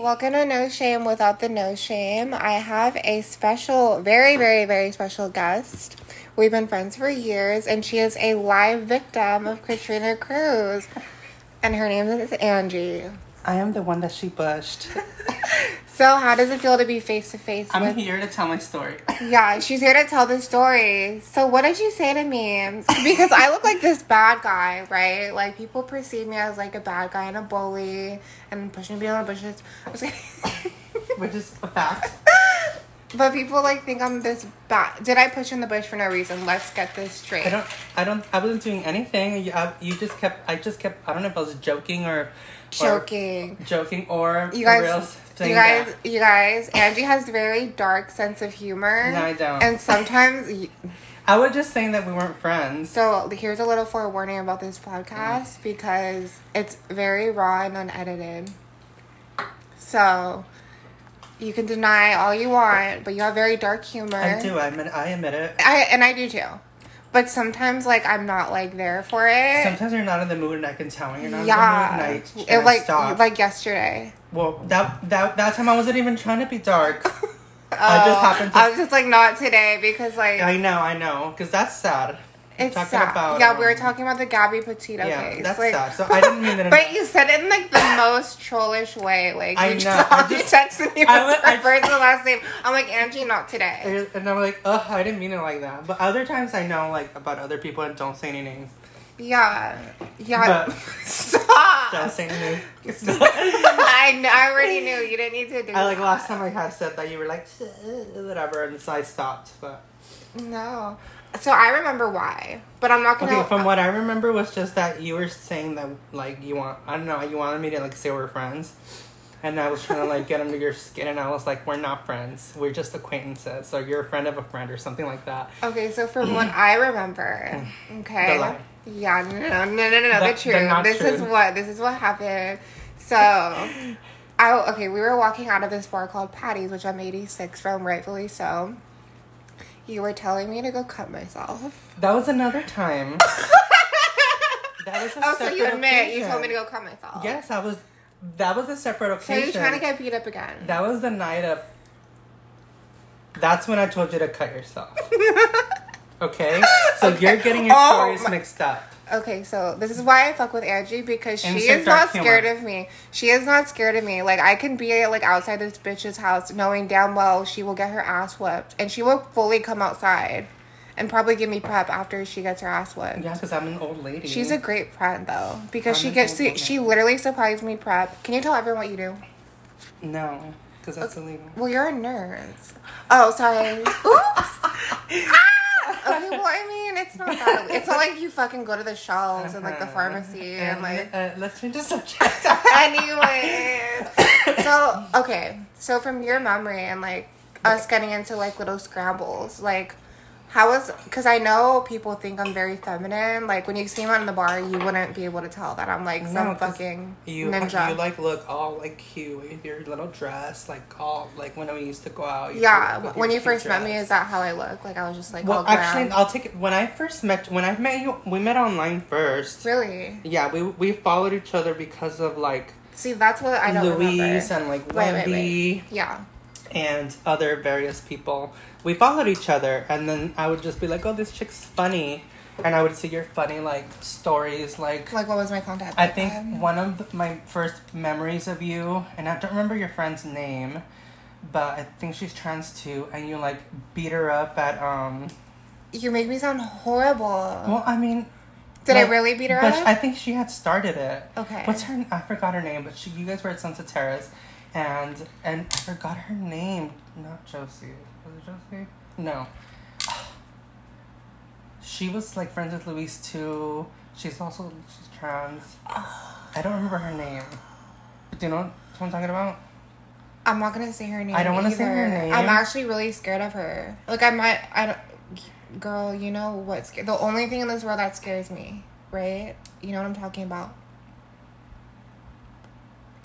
Welcome to No Shame Without the No Shame. I have a special, very, very, very special guest. We've been friends for years, and she is a live victim of Katrina Cruz. And her name is Angie. I am the one that she bushed. So, how does it feel to be face to face I'm with? here to tell my story. Yeah, she's here to tell the story. So, what did you say to me? Because I look like this bad guy, right? Like, people perceive me as like a bad guy and a bully and pushing me beyond the bushes. I was kidding. Which is a fact. But people like think I'm this bad. Did I push in the bush for no reason? Let's get this straight. I don't. I don't. I wasn't doing anything. You, I, you just kept. I just kept. I don't know if I was joking or. or Joking. joking or You guys, real you guys, that. you guys. Angie has very dark sense of humor. No, I don't. And sometimes, y- I was just saying that we weren't friends. so here's a little forewarning about this podcast because it's very raw and unedited. So you can deny all you want, but you have very dark humor. I do. I admit. I admit it. I and I do too. But sometimes, like, I'm not like there for it. Sometimes you're not in the mood, and I can tell when you're not yeah, in the mood. And I, it like stop. like yesterday. well, that that that time I wasn't even trying to be dark. I just Oh, happened to. I was just like not today because like I know. I know. Because that's sad. It's talking sad. about, yeah, we were um, talking about the Gabby Petito Yeah, case. that's like, sad. So I didn't mean that. But you said it in like the most trollish way. Like I you know, just, I you just- texted me I with wa- I, first and last name. I'm like Angie, not today. And I'm like, ugh, I didn't mean it like that. But other times I know like about other people and don't say any names. Yeah, yeah. But- Stop. Don't say any names. I, kn- I already knew you didn't need to do. I like that. last time I had said that you were like whatever, and so I stopped. But No. So I remember why, but I'm not gonna. okay, from what I remember was just that you were saying that like you want I don't know you wanted me to like say we're friends, and I was trying to like get under your skin, and I was like we're not friends, we're just acquaintances. So you're a friend of a friend or something like that. Okay, so from what I remember, okay. Yeah, no, no, no, no, no. The- The truth. this is what this is what happened. So, I okay. We were walking out of this bar called Patty's, which I'm 86 from, rightfully so. You were telling me to go cut myself. That was another time. that was a Oh, so you admit you told me to go cut myself? Yes, I was. That was a separate occasion. So you're trying to get beat up again? That was the night of. That's when I told you to cut yourself. Okay, so Okay. you're getting your Oh, stories my- mixed up. Okay, so this is why I fuck with Angie because she is not dark humor. scared of me. She is not scared of me. Like I can be like outside this bitch's house knowing damn well she will get her ass whipped and she will fully come outside and probably give me prep after she gets her ass whipped. Yeah, because I'm an old lady. She's a great friend though because I'm she gets to she literally supplies me prep. Can you tell everyone what you do? no, because that's illegal. Well, you're a nurse. Oh, sorry. Oops. Ah! Okay, well, I mean, it's not that. It's not like you fucking go to the shelves and like the Uh-huh. pharmacy and like. uh, let's change the subject. anyway, so okay, so from your memory and like us getting into like little scrambles, like how was because I know people think I'm very feminine. Like when you see me in the bar, you wouldn't be able to tell that I'm like some No, fucking You ninja. you like look all like cute with your little dress, like all like when we used to go out. yeah, look when you first met me, is that how I look? Like I was just like, Well, all actually, glam. I'll take it. When I first met, when I met you, we met online first. really Yeah, we we followed each other because of like see that's what I don't Louise remember. and like Wait, wait, wait. Wendy Yeah, and other various people. We followed each other, and then I would just be like, "Oh, this chick's funny," and I would see your funny like stories. Like like what was my contact? I think them? one of the- my first memories of you, and I don't remember your friend's name, but I think she's trans too, and you like beat her up at um. you make me sound horrible. Well, I mean, Did I really beat her up? I think she had started it. Okay. What's her? I forgot her name, but she, you guys were at Sunset Terrace, and and I forgot her name. Not Josie. Was it Josie? No. She was like friends with Louise too. She's also she's trans. I don't remember her name. Do you know what I'm talking about? I'm not gonna say her name. I don't wanna say her name. I'm actually really scared of her. Like I might. I don't. Girl, you know what's the only thing in this world that scares me, right? You know what I'm talking about.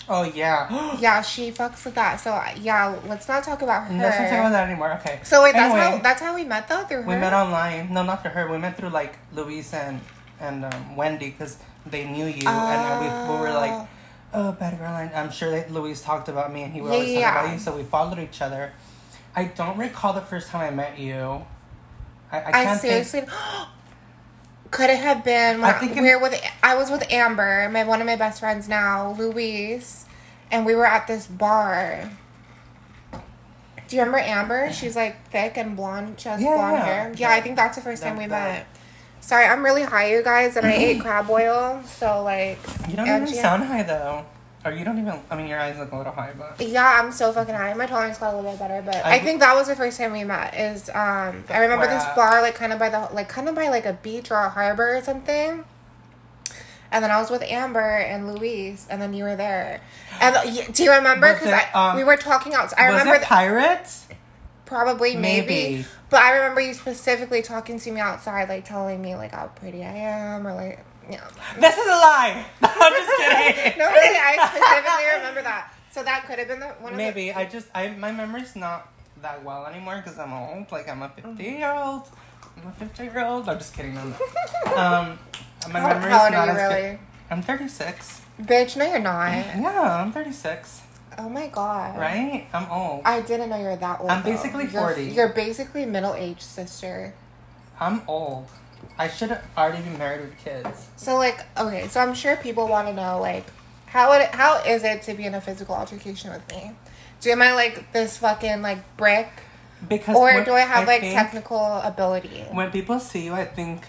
Oh yeah. Yeah, she fucks with that. So yeah, let's not talk about her. Let's not talk about that anymore. Okay. So wait, that's Anyway, how that's how we met though through her. we met online. No, not through her. We met through like Louise and and um, Wendy because they knew you, and we, we were like, oh, bad girl. And I'm sure that Luis talked about me and he would Yeah, always talk yeah. about you. So we followed each other. I don't recall the first time I met you. I, I I, can't think. Seriously could it have been I think we it- were with I was with Amber, my one of my best friends now, Louise, and we were at this bar. Do you remember Amber? She's like thick and blonde. She has Yeah, blonde yeah. hair. Yeah, I think that's the first time That- we that- met. Sorry, I'm really high, you guys, and I ate crab oil. So like, You don't even sound high though. Or you don't even. I mean, your eyes look a little high, but. Yeah, I'm so fucking high. My tolerance got a little bit better, but I- I, think that was the first time we met. Is um, I remember this bar like kind of by the like kind of by like a beach or a harbor or something. And then I was with Amber and Louise, and then you were there. And do you remember? Because um, we were talking outside. I remember it pirates? probably maybe, Maybe. but I remember you specifically talking to me outside, like telling me like how pretty I am, or like yeah. This is a lie. I'm just kidding. No, really, I specifically remember that. So that could have been the one. Of Maybe The, I just I my memory's not that well anymore because I'm old. Like I'm a fifty year old. I'm a fifty year old. I'm just kidding. I'm not. Um, my how, memory's how old not are you as really? good. I'm thirty six. Bitch, no, you're not. Yeah, I'm thirty six. Oh my god. Right? I'm old. I didn't know you were that old. I'm though. basically You're- 40. You're, basically middle aged sister. I'm old. I should have already been married with kids. So like, okay, so I'm sure people want to know like, how would it how is it to be in a physical altercation with me? Do am I like this fucking like brick, Because or do I have like think technical ability? When people see you, I think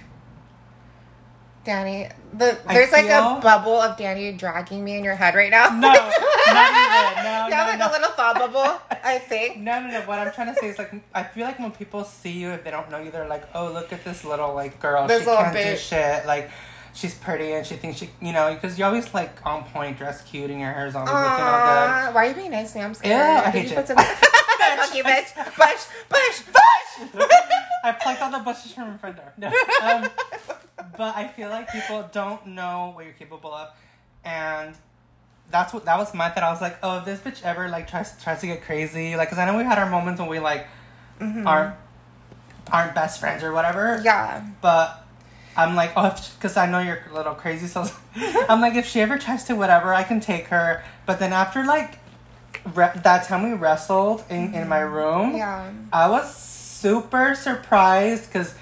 Danny, the I there's like a bubble of Danny dragging me in your head right now. no, not even. No, you no, have like no. a little thought bubble. I think. No, no, no. What I'm trying to say is like I feel like when people see you, if they don't know you, they're like, "Oh, look at this little like girl. This she little can't do bitch." shit. Like, she's pretty and she thinks she, you know, because you're always like on point, dressed cute, and your hair's always looking all good." Why are you being nice to me? I'm scared. Ew, I Did hate you you. put some- Fuck you, bitch. Push, push, push. I plucked all the bushes from my front door. No. Um, but I feel like people don't know what you're capable of, and that's what that was my thought. I was like, oh, if this bitch ever like tries tries to get crazy, like, cause I know we had our moments when we like aren't aren't best friends or whatever. Yeah. But I'm like, oh, because I know you're a little crazy, so I'm like, if she ever tries to whatever, I can take her. But then after like re- that time we wrestled in in my mm-hmm. room, Yeah. I was super surprised because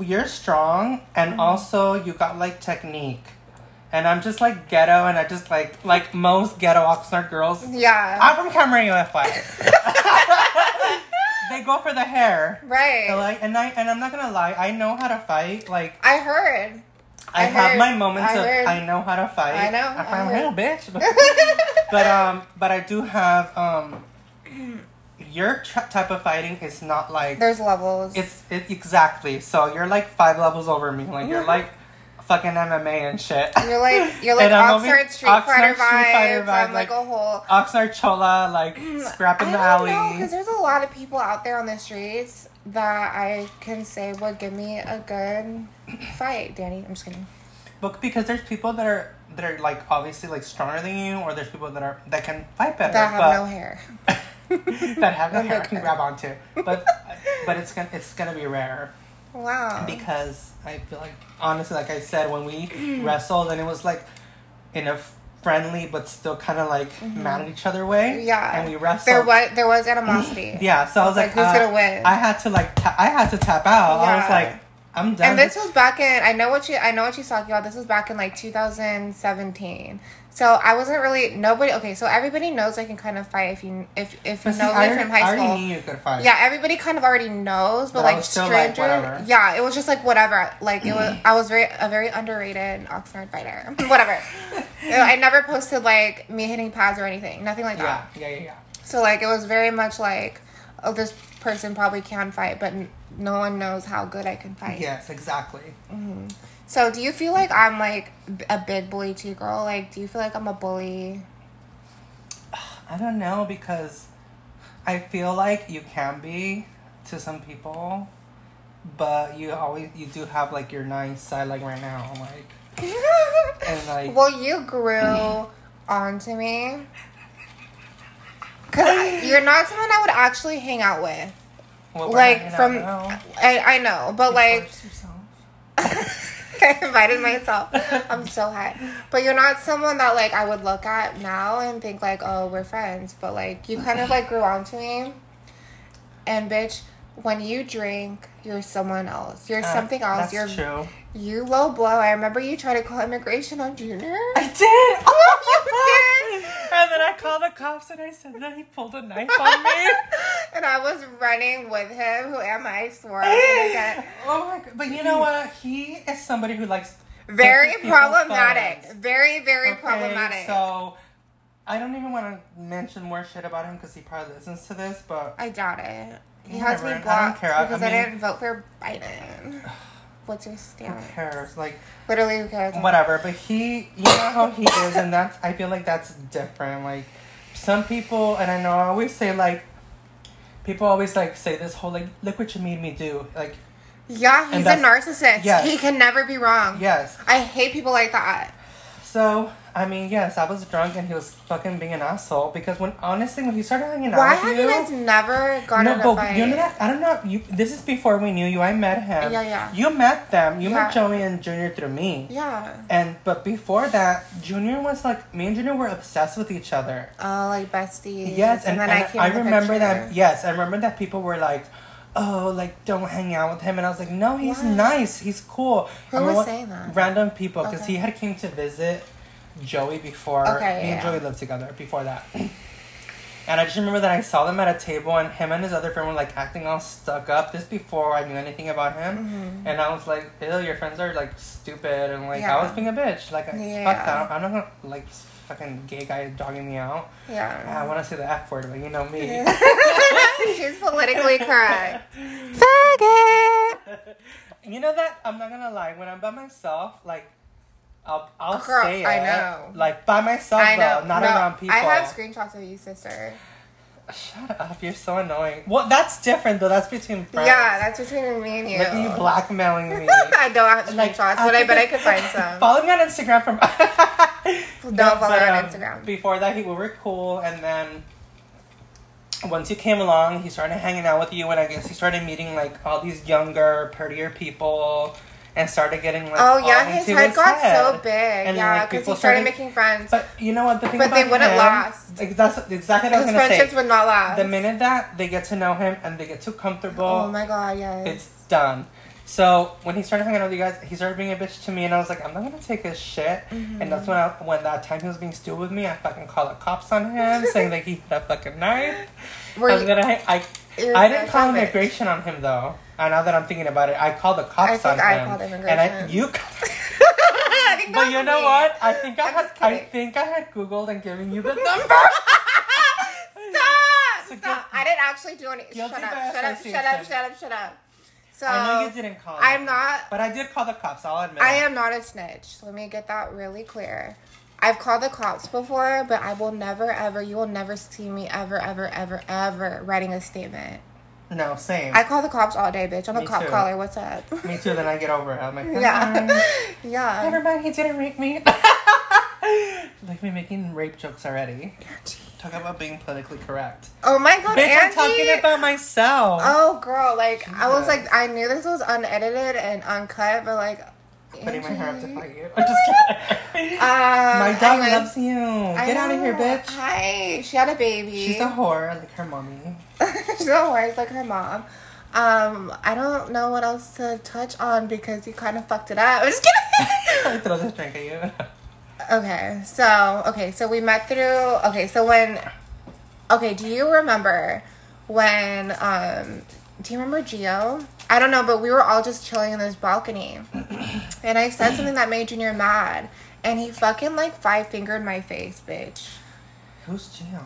you're strong and mm-hmm. also you got like technique. And I'm just like ghetto, and I just like like most ghetto Oxnard girls. Yeah. I'm from Camarillo, FY. they go for the hair. right. So, like, and I and I'm not gonna lie, I know how to fight. Like, I heard. I, I have heard- my moments I of heard. I know how to fight. I know, I'm I a real bitch. but um, but I do have um, your t- type of fighting is not like There's levels. it's it exactly. So you're like five levels over me. Like you're like fucking MMA and shit. you're like you're like And I'm over- Oxford Street Oxnard Fighter Street vibes. Fighter vibes, I'm like, like- a whole. Oxnard Chola, like scrap in the alley. because there's a lot of people out there on the streets that I can say would give me a good fight. Danny, I'm just kidding. But because there's people that are that are like obviously like stronger than you, or there's people that are that can fight better. That have but, no hair. that have no hair can grab onto. But but it's gonna it's gonna be rare Wow. because I feel like honestly, like I said, when we wrestled and it was like in a friendly but still kind of like mad at each other way. Mm-hmm. Yeah. and we wrestled. there was there was animosity. Yeah, so I was It's like, like, who's uh, gonna win? I had to like ta- I had to tap out. I was like, I'm done. And this was back in I know what you I know what she's talking about. This was back in like 2017. So I wasn't really nobody okay, so everybody knows I can kind of fight if you if if you But see, know me from I high already school. knew you could fight. Yeah, everybody kind of already knows, but, But like still like, yeah, it was just like whatever. Like it was, I was very a very underrated Oxnard fighter. whatever. I never posted like me hitting pads or anything, nothing like yeah, that. yeah, yeah, yeah. So like it was very much like, oh, this person probably can fight, but no one knows how good I can fight. Yes, exactly. Mm-hmm. So do you feel like I'm like a big bully too, girl? Like, do you feel like I'm a bully? I don't know because I feel like you can be to some people, but you always you do have like your nice side like right now, like and like Well, you grew onto me. Cause you're not someone I would actually hang out with. Like from. I I know, but like, I invited myself. I'm so high. But you're not someone that like I would look at now and think like, oh, we're friends. But like you kind of like grew onto me. And bitch, when you drink, you're someone else. You're Uh, something else. That's You're true. you low blow. I remember you tried to call immigration on Junior. I did. Oh, you did? And then I called the cops and I said that he pulled a knife on me. and I was running with him. Who am I? I swore I was gonna get oh my god! But you know what? He is somebody who likes very problematic. photos. Very, very Okay, problematic. So I don't even want to mention more shit about him because he probably listens to this. But I doubt it. He has me I don't blocked care. I- I because I, mean- didn't vote for Biden. What's your stance? who cares? Like Literally, who cares? whatever. But he, you know how he is, and that's I feel like that's different. Like some people, and I know I always say like. People always like say this whole like look what you made me do like Yeah, he's a narcissist. yes. He can never be wrong. yes I hate people like that. So, I mean, yes, I was drunk and he was fucking being an asshole because when honestly when he started hanging out Why with have you, you guys never gone no, but fight? you know that I don't know. You this is before we knew you. I met him. Yeah, yeah. You met them. You met Joey and Junior through me. Yeah. And but before that, Junior was like me and Junior were obsessed with each other. Oh, like besties. Yes, and, then and I came I, remember that. Yes, I remember that people were like. Oh, like don't hang out with him, and I was like, no, he's Why? nice, he's cool. Who I was saying that? Random people, because Okay. he had came to visit Joey before. Okay, me and yeah. Joey lived together before that. And I just remember that I saw them at a table, and him and his other friend were like acting all stuck up. This before I knew anything about him, Mhm. and I was like, "Ew, your friends are like stupid," and like I was being a bitch. Like, Yeah. fuck that. I'm not gonna like fucking gay guy dogging me out. Yeah. I want to say the F word, but you know me. She's politically correct. Faggot. you know that I'm not gonna lie. When I'm by myself, like. I'll, I'll Girl, say it. I know. Like by myself, I know. though, not No, around people. I have screenshots of you, sister. Shut up! You're so annoying. Well, that's different though. That's between friends. Yeah, that's between me and you. Look at you blackmailing me. I don't have Like, screenshots, but I bet I could find some. Follow me on Instagram from. Don't follow but, on um, Instagram. Before that, he we were cool, and then once you came along, he started hanging out with you, and I guess he started meeting like all these younger, prettier people, and started getting like. Oh yeah, his head got head. so big. And, yeah, because people he started started- making friends. But you know what the thing But they wouldn't him- last. Like, that's exactly what I was gonna friendships say. would not last. The minute that they get to know him and they get too comfortable, Oh my god, yes. it's done. So when he started hanging out with you guys, he started being a bitch to me, and I was like, I'm not gonna take his shit. Mm-hmm. And that's when I, when that time he was being stupid with me, I fucking called the cops on him, saying like he had a fucking knife. Were I'm you- gonna, I, I, I didn't call immigration on him though. And now that I'm thinking about it, I called the cops I on think I him. called And I, you, but you know me. what? I think I I'm had, I think I had googled and given you the number. Stop! So Stop! I didn't actually do any. Shut up! Shut up! Shut up! Shut up! Shut up! So I know you didn't call. I'm not. But I did call the cops. I'll admit. I it. am not a snitch. Let me get that really clear. I've called the cops before, but I will never, ever. You will never see me ever, ever, ever, ever writing a statement. No, same. I call the cops all day, bitch. I'm a cop too. caller. What's up? Me too. Then I get over it. I'm like, yeah, "Never yeah. Never mind, he didn't rape me. like me making rape jokes already. Talk about being politically correct. Oh my god, Bitch, I'm talking about myself. Oh, girl, like I was like, I knew this was unedited and uncut, but like, Putting my hair up to fight you. I'm just kidding. Um, my dog loves you. Get out of here, bitch. Hi, she had a baby. She's a whore, like her mommy. She's a whore, like her mom. Um, I don't know what else to touch on because you kind of fucked it up. I'm just kidding. I throw this drink at you. okay, so okay, so we met through. Okay, so when. Okay, do you remember when? Um, do you remember Geo? I don't know, but we were all just chilling in this balcony, and I said something that made Junior mad, and he fucking like five fingered my face, bitch. Who's Jill?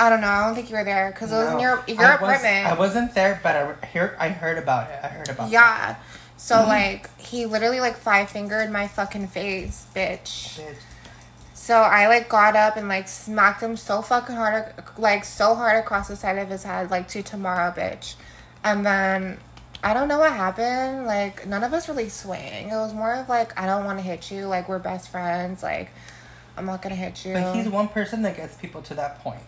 I don't know. I don't think you were there because it was in your your I was- apartment. I wasn't there, but I heard, I heard about it. I heard about Yeah. So Mm-hmm. like he literally like five fingered my fucking face, bitch. Bitch. So I like got up and like smacked him so fucking hard, like so hard across the side of his head, like to tomorrow, bitch. And then I don't know what happened. Like none of us really swing. It was more of like I don't want to hit you. Like we're best friends. Like I'm not gonna hit you. But he's one person that gets people to that point.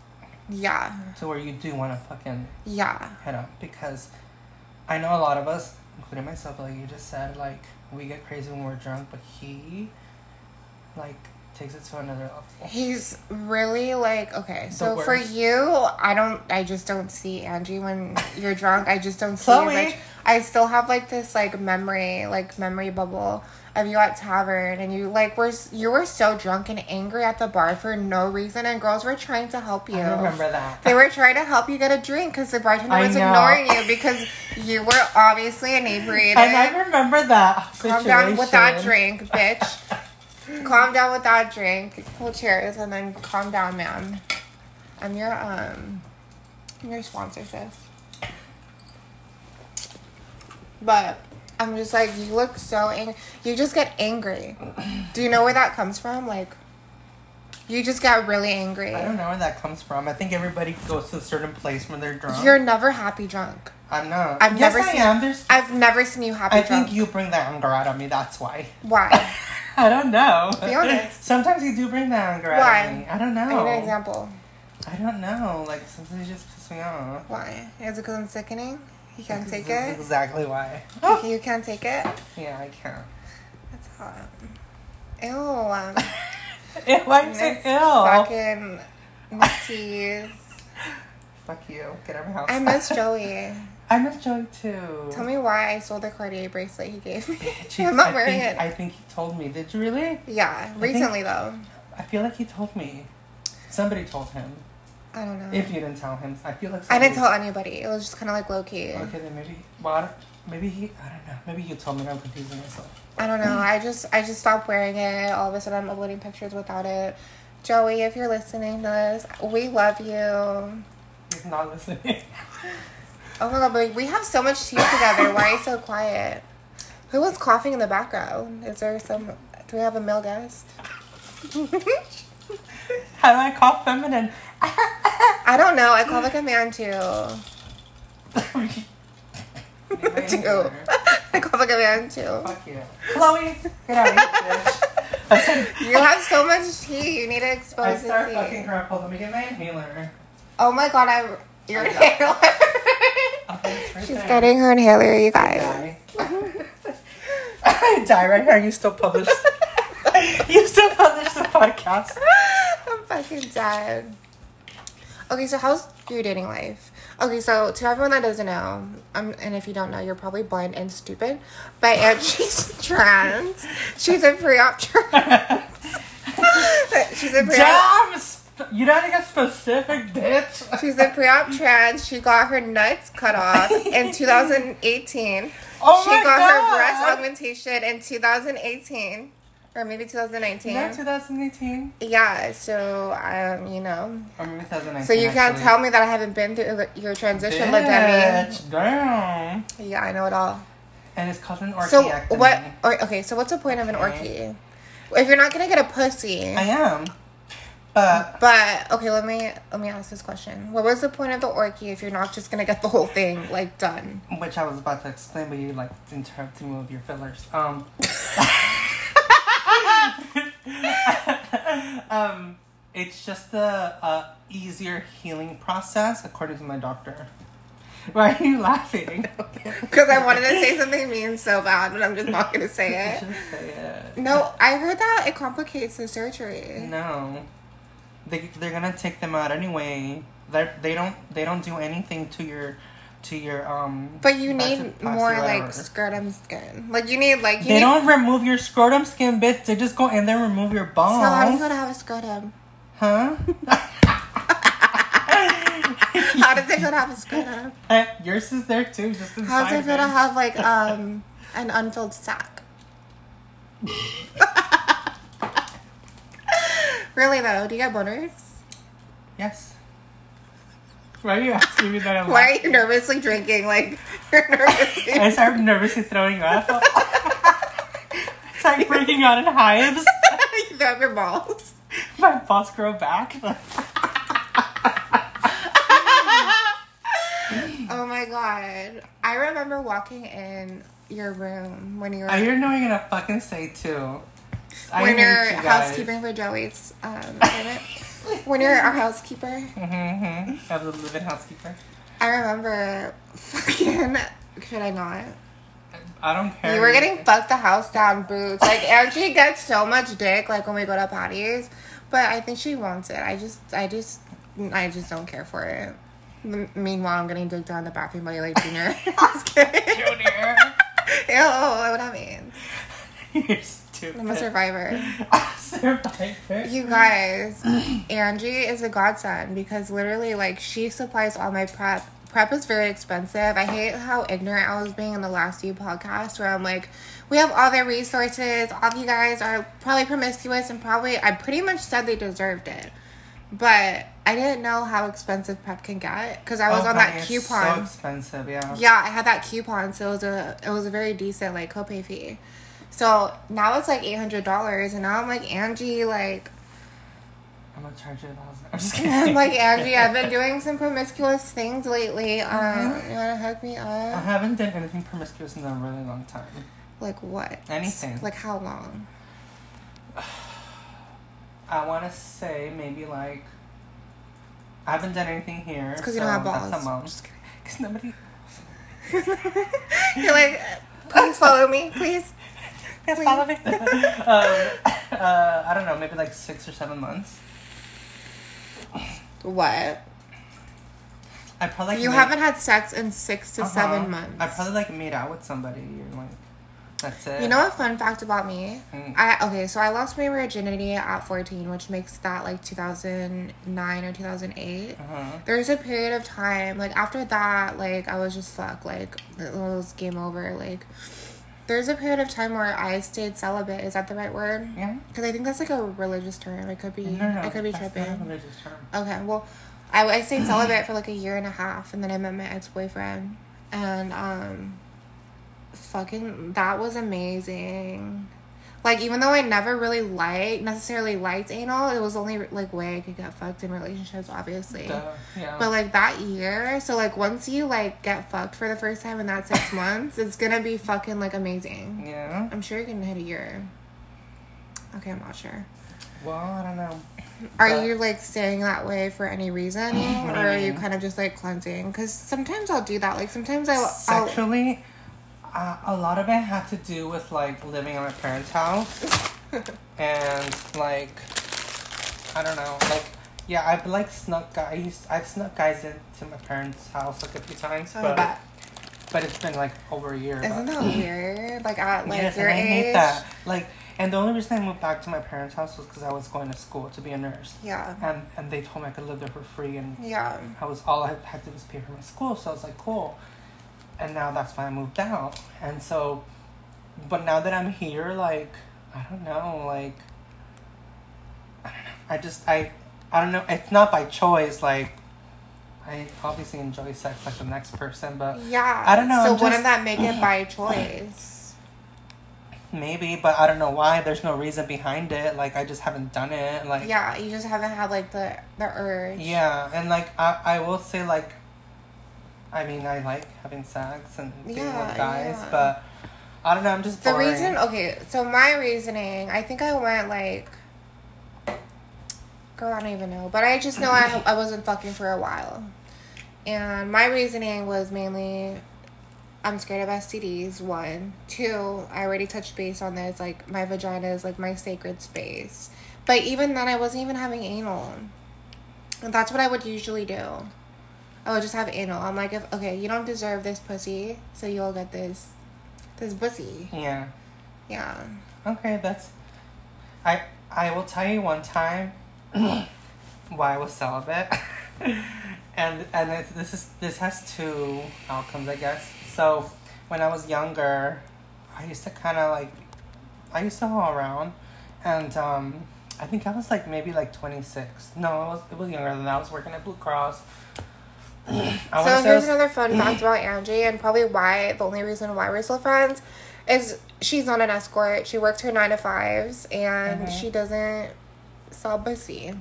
Yeah, To where you do want to fucking yeah, head up. Because I know a lot of us including myself, like you just said, like we get crazy when we're drunk, but he, like, takes it to another level. He's really like okay. So for you, I don't. I just don't see Angie when you're drunk. I just don't see. Chloe. Like, I still have like this like memory, like memory bubble of you at tavern, and you like were you were so drunk and angry at the bar for no reason, and girls were trying to help you. I remember that. They were trying to help you get a drink because the bartender I was know. ignoring you because you were obviously inebriated. and I remember that. Calm down with that drink, bitch. calm down with that drink. Hold cheers and then calm down, man. I'm your um I'm your sponsor, sis. But I'm just like you look so angry. You just get angry. Do you know where that comes from? Like you just got really angry. I don't know where that comes from. I think everybody goes to a certain place when they're drunk. You're never happy drunk. I'm not. I've yes, never I seen- am. There's. I've never seen you happy I drunk. think you bring that anger out of me. That's why. Why? I don't know. Be honest. Sometimes you do bring that Why? out of me. I don't know. I need an example. I don't know. Like sometimes you just piss me off. Why? Is it because I'm sickening? You can't take This is it? Exactly why. You can't take it? Yeah, I can't. That's hot. Ew. Um, why you say nice ew? Fucking. Fuck you. Get out of my house. I miss Joey. I miss Joey too. Tell me why I sold the Cartier bracelet he gave me. I'm not wearing think, it. I think he told me. Did you really? yeah, recently though. I feel like he told me. Somebody told him. I don't know. If you didn't tell him, I feel like I didn't tell anybody. It was just kind of like low key. Okay, then maybe. Well, maybe he. I don't know. Maybe he told me. I'm confusing myself. I don't know. I just I just stopped wearing it. All of a sudden, I'm uploading pictures without it. Joey, if you're listening to this, we love you. He's not listening. Oh my god, but we have so much tea together. Why are you so quiet? Who was coughing in the background? Is there some? Do we have a male guest? How do I call feminine? I don't know. I call like a man too. Too. I call like a man too. Fuck you. Chloe, get out of here, bitch. You have so much tea. You need to I expose the start fucking tea. her up. Hold on, let me get my inhaler. Oh my god, I. Your inhaler. Okay, it's right She's getting her inhaler, you guys. Die. I die right here. You still publish. you still publish the podcast. I'm fucking dead. Okay, so how's your dating life? Okay, so to everyone that doesn't know, um, and if you don't know, you're probably blind and stupid, but Angie's trans. She's a pre-op trans. She's a pre-op. Damn! You gotta get specific, bitch. She's a pre-op trans. She got her nuts cut off in 2018. Oh she my got her breast augmentation in 2018, or maybe 2019. Not 2018. Yeah, so um, you know, Or maybe 2019. So you can't actually. tell me that I haven't been through your transition, looked at Bitch, Damn. Yeah, I know it all. And it's called an So what? Or, okay, so what's the point of an Okay. If you're not gonna get a pussy, I am. But but okay, let me let me ask this question. What was the point of the orchie if you're not just gonna get the whole thing like done? which I was about to explain, but you like interrupted me with your fillers. Um. um, it's just a, a easier healing process, according to my doctor. Why are you laughing? Because I wanted to say something mean so bad, but I'm just not gonna say it. Say it. No, I heard that it complicates the surgery. No, they they're gonna take them out anyway. They they don't they don't do anything to your to your um. But you need more like scrotum skin. Like you need like you They need. don't remove your scrotum skin, bitch. They just go in there and remove your So how do you to have a scrotum? Huh? How does it feel to have a scrotum? Yours is there too, just inside. How does it feel to have like um an unfilled sack? really though, do you get boners? Yes. Why are you asking me that? I'm Why are you nervously drinking? Like you're nervously. I start nervously throwing up. start breaking out in hives. you throw up your balls. My balls grow back. Oh my god! I remember walking in your room when you were I hear know you're gonna fucking say too. I you're housekeeping for Joey's um, you're our housekeeper. Mm-hmm. I was a live-in housekeeper. I remember fucking. Should I not? I don't care. You were getting fucked the house down boots. Like Angie gets so much dick like when we go to parties, but I think she wants it. I just, I just, I just don't care for it. M- meanwhile, I'm getting dicked down the bathroom by like Junior. Junior. Ew, what that means? I'm a survivor. survivor. You guys, Angie is a godsend because literally, like, she supplies all my prep. Prep is very expensive. I hate how ignorant I was being in the last few podcasts where I'm like, we have all their resources. All of you guys are probably promiscuous and probably, I pretty much said they deserved it. But I didn't know how expensive prep can get because I was Oh, on that it's coupon. So expensive, yeah. Yeah, I had that coupon, so it was a it was a very decent like copay fee. So now it's like eight hundred dollars, and now I'm like Angie, like I'm gonna charge you a thousand. I'm just kidding. I'm like Angie. I've been doing some promiscuous things lately. Um, Mhm. you wanna hook me up? I haven't done anything promiscuous in a really long time. Like what? Anything. Like how long? I want to say maybe like I haven't done anything here. It's 'cause you don't have balls. That's a month. Just kidding. Because nobody. You're like, please follow me, please. Yes, Please. follow me. um, uh, I don't know, maybe like six or seven months. What? I probably like You made- haven't had sex in six to Uh-huh. seven months. I probably like made out with somebody. You're like, that's it. You know a fun fact about me? Mm. I okay, so I lost my virginity at 14, which makes that like 2009 or 2008. Uh-huh. There's a period of time like after that, like I was just fucked, like it was game over. Like there's a period of time where I stayed celibate. Is that the right word? Yeah. Because I think that's like a religious term. It could be. No, no, I could be tripping. Religious term. Okay, well, I, I stayed celibate for like a year and a half, and then I met my ex boyfriend, and um, fucking that was amazing. Like even though I never really liked necessarily liked anal, it was only like way I could get fucked in relationships, obviously. Duh, yeah. But like that year, so like once you like get fucked for the first time in that six months, it's gonna be fucking like amazing. yeah. I'm sure you can hit a year. Okay, I'm not sure. Well, I don't know. Are But- you like staying that way for any reason, or are you kind of just like cleansing? Because sometimes I'll do that. Like sometimes I'll Sexually, uh, a lot of it had to do with like living at my parents' house, and like, I don't know, like, yeah, I've like snuck guys. I've snuck guys into my parents' house like a few times, I but but it's been like over a year. Isn't that weird? Like at like yes, your and I age. hate that. Like, and the only reason I moved back to my parents' house was because I was going to school to be a nurse, Yeah. and and they told me I could live there for free, and Yeah. I was all I had to do was pay for my school, so I was like, cool. And now that's why I moved out. And so, but now that I'm here, like, I don't know, like, I don't know. I just, I, I don't know. It's not by choice. Like, I obviously enjoy sex like the next person, but Yeah. I don't know, So I'm wouldn't just- that make it by choice? maybe, but I don't know why. There's no reason behind it. Like, I just haven't done it. Like, Yeah, you just haven't had like the the urge. Yeah, and like I, I will say like I mean I like having sex and being Yeah, with guys, yeah. but I don't know, I'm just The boring. reason, okay, so my reasoning, I think I went like, girl, I don't even know, but I just know I I wasn't fucking for a while, and my reasoning was mainly, I'm scared of STDs. One, two, I already touched base on this. Like my vagina is like my sacred space, but even then, I wasn't even having anal, and that's what I would usually do. I would just have anal. I'm like, if okay, you don't deserve this pussy, so you'll get this, this pussy. Yeah. Yeah. Okay, that's I I will tell you one time why I was celibate. and and it's, this is this has two outcomes, I guess. So when I was younger, I used to kind of like I used to haul around, and um, I think I was like maybe like twenty six. No, it was it was younger than that. I was working at Blue Cross. So wanna say I here's another fun fact about Angie, and probably why the only reason why we're still friends is she's not an escort. She works her nine to fives, and Mhm. she doesn't sell pussy.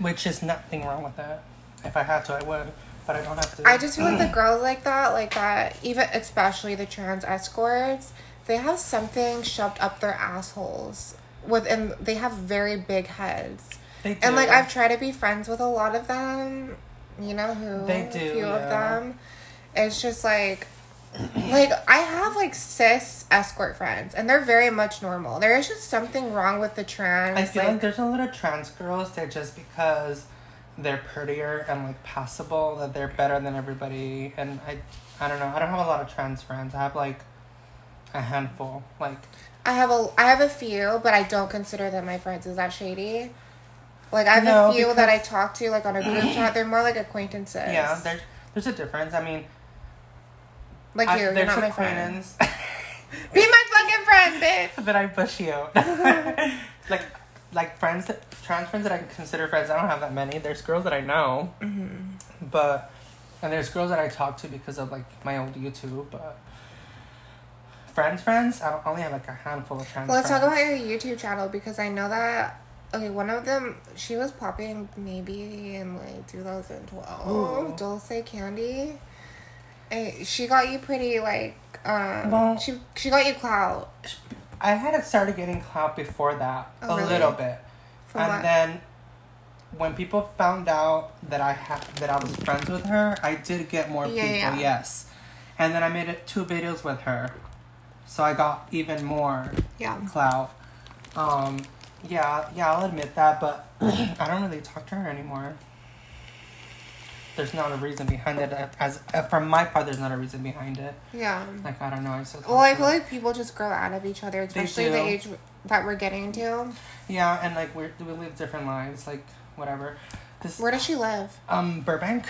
which is nothing wrong with that. If I had to, I would, but I don't have to. I just feel like the girls like that, like that, even especially the trans escorts, they have something shoved up their assholes. Within, they have very big heads. They do. And like I've tried to be friends with a lot of them, you know who They do, a few of them. It's just like like I have like cis escort friends, and they're very much normal. There is just something wrong with the trans. I feel like, like, there's a lot of trans girls that just because they're prettier and like passable that they're better than everybody. And I, I don't know. I don't have a lot of trans friends. I have like a handful. Like I have a I have a few, but I don't consider them my friends. Is that shady? Like I have No, a few that I talk to like on a group chat. They're more like acquaintances. yeah, there's there's a difference. I mean, like I, you. You're not my friend. Be my fucking friend, bitch. that I push you. like like friends that trans friends that I consider friends. I don't have that many. There's girls that I know, Mm-hmm. but and there's girls that I talk to because of like my old YouTube. But friends, friends, I only have like a handful of. Friends. Well, let's talk about your YouTube channel because I know that. Okay, one of them she was popping maybe in like 2012. Ooh. Dulce Candy. And she got you pretty like um Well- she she got you clout I had started getting clout before that Oh, a really? little bit, from and what? then when people found out that I had that I was friends with her, I did get more Yeah, people. yeah. Yes, and then I made it two videos with her, so I got even more yeah. clout. Um, yeah, yeah, I'll admit that, but I don't really talk to her anymore. There's not a reason behind it. As from my part, there's not a reason behind it. Yeah. Like I don't know. I talk Well, I feel like people just grow out of each other, especially the age that we're getting to. Yeah, and like we're we live different lives, like whatever. This Where does she live? um Burbank.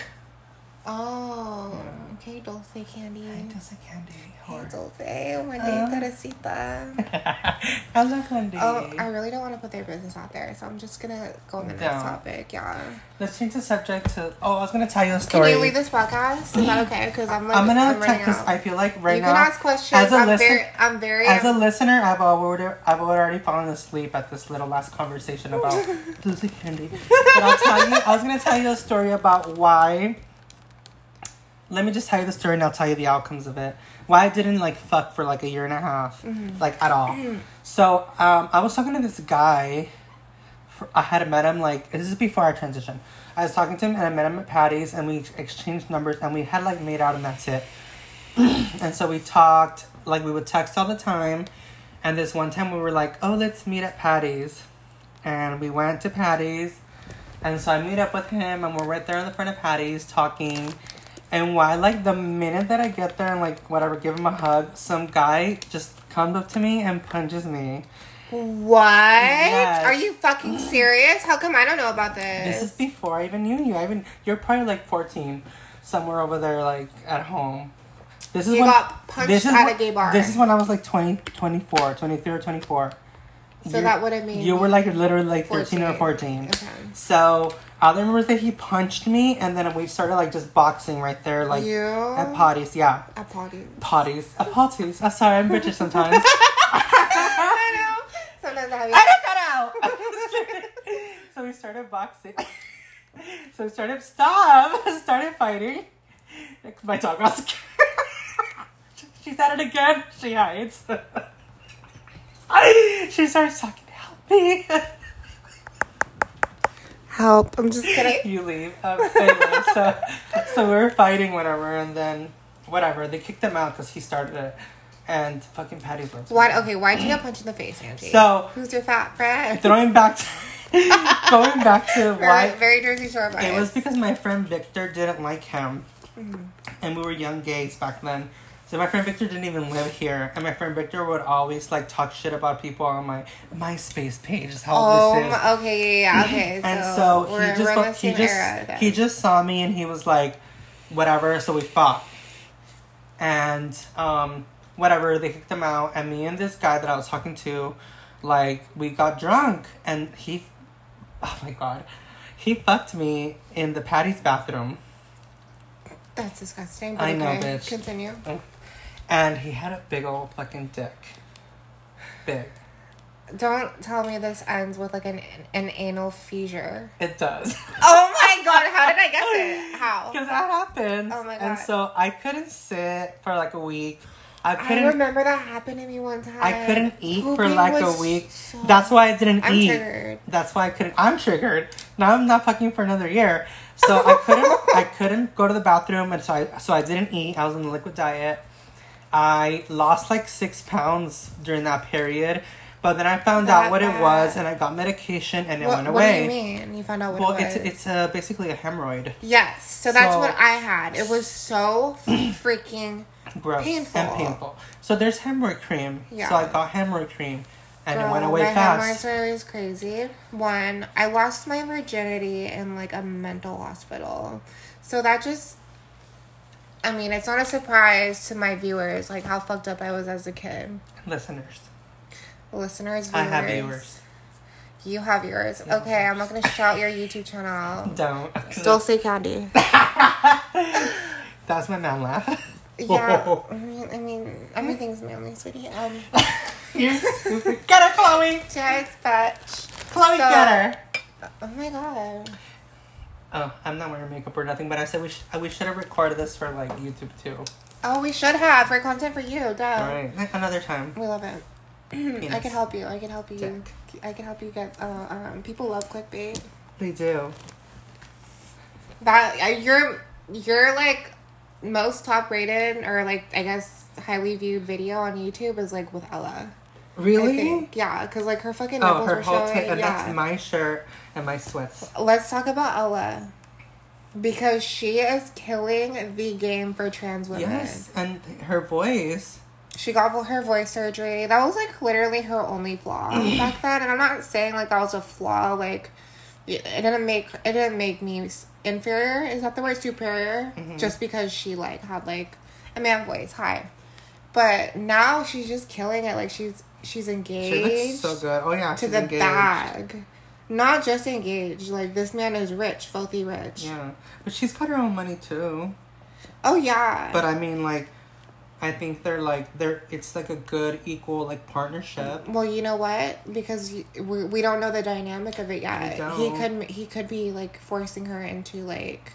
Oh, Yeah. okay, Dulce Candy. Hey, Dulce Candy. Hey. Dulce, one day, Uh. Teresita. I love Candy. Oh, I really don't want to put their business out there, so I'm just gonna go on the next Don't. topic. Yeah. Let's change the subject to. Oh, I was gonna tell you a story. Can you leave this podcast? Is that okay? Because I'm like, I'm gonna I'm check running because. I feel like right you now, can ask questions. as a I'm listen- very, I'm very. as a listener, I've already I've already fallen asleep at this little last conversation about Dulce Candy. But I'll tell you. I was gonna tell you a story about why. Let me just tell you the story and I'll tell you the outcomes of it. Why I didn't like fuck for like a year and a half, like at all. So um, I was talking to this guy. For, I had met him like this is before our transition. I was talking to him and I met him at Patty's and we exchanged numbers and we had like made out and that's it. and so we talked like we would text all the time. And this one time we were like, oh, let's meet at Patty's. And we went to Patty's. And so I meet up with him and we're right there in the front of Patty's talking. And why, like, the minute that I get there and, like, whatever, give him a hug, some guy just comes up to me and punches me. what? Yes. Are you fucking serious? How come I don't know about This this? is before I even knew you. I even you're probably like 14, somewhere over there, like at home. This is You when got punched at when- a gay bar. This is when I was like 20, 24, 23 or 24. So You- that would have made You were like literally like 13 or 14. 14. Okay. So I remember that he punched me, and then we started like just boxing right there, like you at potties. Yeah, at party. potties. At potties. I'm sorry, I'm British sometimes. I know. Sometimes I have Edit that out. so we started boxing. so we started stop. started fighting. My dog was scared. She's at it again. She hides. she starts talking. Help me. help. I'm just kidding. you leave. Um, anyway, so so we were fighting, whatever, and then whatever they kicked him out because he started it, and fucking Patty broke. Why? Okay, why'd you get punched in the face, Angie? So who's your fat friend? throwing back to going back to Very, why very Jersey Shore vibes. it was because my friend Victor didn't like him, Mm-hmm. and we were young gays back then. So my friend Victor didn't even live here, and my friend Victor would always like talk shit about people on my MySpace page. Is how Oh, this is. okay, yeah, yeah, okay. and so, so he just we're in the he just he just saw me and he was like whatever so we fought and um whatever they kicked him out and me and this guy that i was talking to like we got drunk and he oh my god he fucked me in the patty's bathroom That's disgusting. But I know, okay, bitch. Continue. And he had a big old fucking dick big Don't tell me this ends with like an an anal fissure. it does Oh my god! How did I guess it? How? because that happened Oh my god! and so i couldn't sit for like a week i I couldn't remember that happened to me one time. I couldn't eat for like a week. so- That's why I didn't I'm eat. triggered. That's why I couldn't. I'm triggered. Now I'm not fucking for another year. So I couldn't. I couldn't go to the bathroom, and so I so I didn't eat. I was on the liquid diet, I lost like six pounds during that period, but then I found That out what it was, and I got medication, and it what, went away. what do you mean? You found out what Well, it it's was? it's uh, basically a hemorrhoid. yes. So that's So- what I had. It was so freaking Gross Painful. and painful. So there's hemorrhoid cream. Yeah. So I got hemorrhoid cream, and it went Girl, away my fast. hemorrhoids were crazy. One, I lost my virginity in like a mental hospital. So that just I mean, it's not a surprise to my viewers like how fucked up I was as a kid. Listeners, Listeners, I have viewers. You have yours. Okay, I'm not gonna shout your YouTube channel out. Don't. Dulce Candy. That's my man laugh. Yeah. I mean, I mean everything's manly, sweetie. Um You're stupid. Get her, Chloe. Jared's bitch. Chloe, So- get her. Oh my god. Oh, I'm not wearing makeup or nothing, but I said we sh- we should have recorded this for like YouTube too. Oh, we should have for content for you, duh. All right, another time. We love it. I can help you. I can help you. Dick. I can help you get. Uh, um, people love clickbait. They do. That uh, you're you're like most top rated or like I guess highly viewed video on YouTube is like with Ella. Really? Yeah, because like her fucking Oh, nipples her were whole showing. tape, and yeah. that's my shirt and my sweats. Let's talk about Ella. Because she is killing the game for trans women. Yes, and her voice. She got her voice surgery. That was like literally her only flaw back then. And I'm not saying like that was a flaw. Like it didn't make it didn't make me inferior. Is that the word superior? Mm-hmm. Just because she like had like a man voice. Hi, but now she's just killing it. Like she's she's engaged. She looks so good. Oh yeah, to she's the engaged. bag. Not just engaged. Like this man is rich, filthy rich. Yeah, but she's got her own money too. Oh yeah. But I mean, like, I think they're like they're. It's like a good equal like partnership. Well, you know what? Because we, we don't know the dynamic of it yet. He could he could be like forcing her into like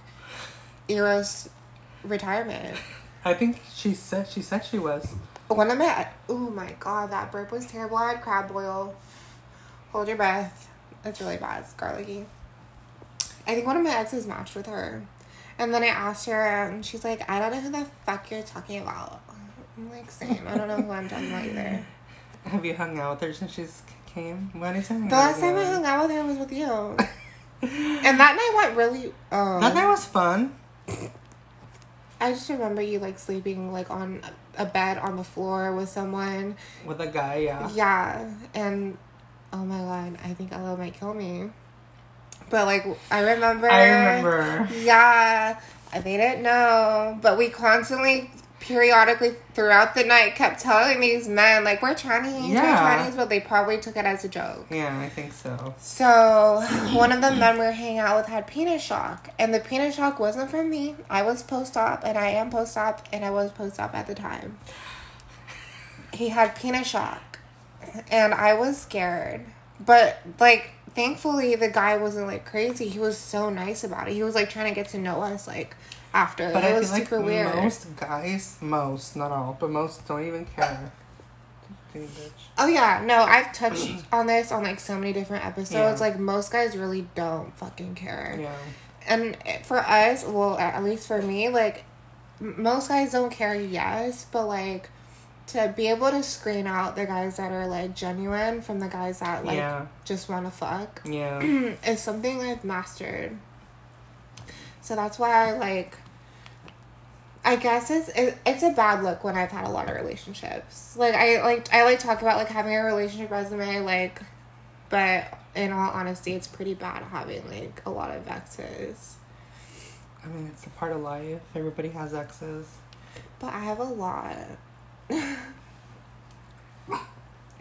Eros retirement. I think she said she said she was. One of my oh my god, that burp was terrible. I had crab boil. Hold your breath. It's really bad. It's garlicky. I think one of my exes matched with her, and then I asked her, and she's like, "I don't know who the fuck you're talking about." I'm like, same. I don't know who I'm talking about either. Have you hung out with her since she's came? When is The last time I hung out with her was with you. And that night went really. Oh, That night was fun. I just remember you like sleeping like on a bed on the floor with someone. With a guy, yeah. Yeah, and oh my god, I think Ella might kill me. But like, I remember. I remember. Yeah, they didn't know, but we constantly, periodically throughout the night, kept telling these men like we're Chinese, Yeah. we're Chinese, but they probably took it as a joke. Yeah, I think so. So one of the men we were hanging out with had penis shock, and the penis shock wasn't from me. I was post op, and I am post op, and I was post op at the time. He had penis shock, and I was scared, but like thankfully the guy wasn't like crazy. He was so nice about it. He was like trying to get to know us like after. But it I was feel like super weird. most guys, most, not all, but most don't even care. Oh yeah, no, I've touched on this on like so many different episodes. Yeah. Like most guys really don't fucking care. Yeah. and for us well at least for me like most guys don't care yes but like to be able to screen out the guys that are like genuine from the guys that like Yeah. just want to fuck Yeah. is something i've mastered so that's why i like i guess it's it's a bad look when i've had a lot of relationships like i like i like talk about like having a relationship resume like but in all honesty it's pretty bad having like a lot of exes I mean, it's a part of life. Everybody has exes. But I have a lot.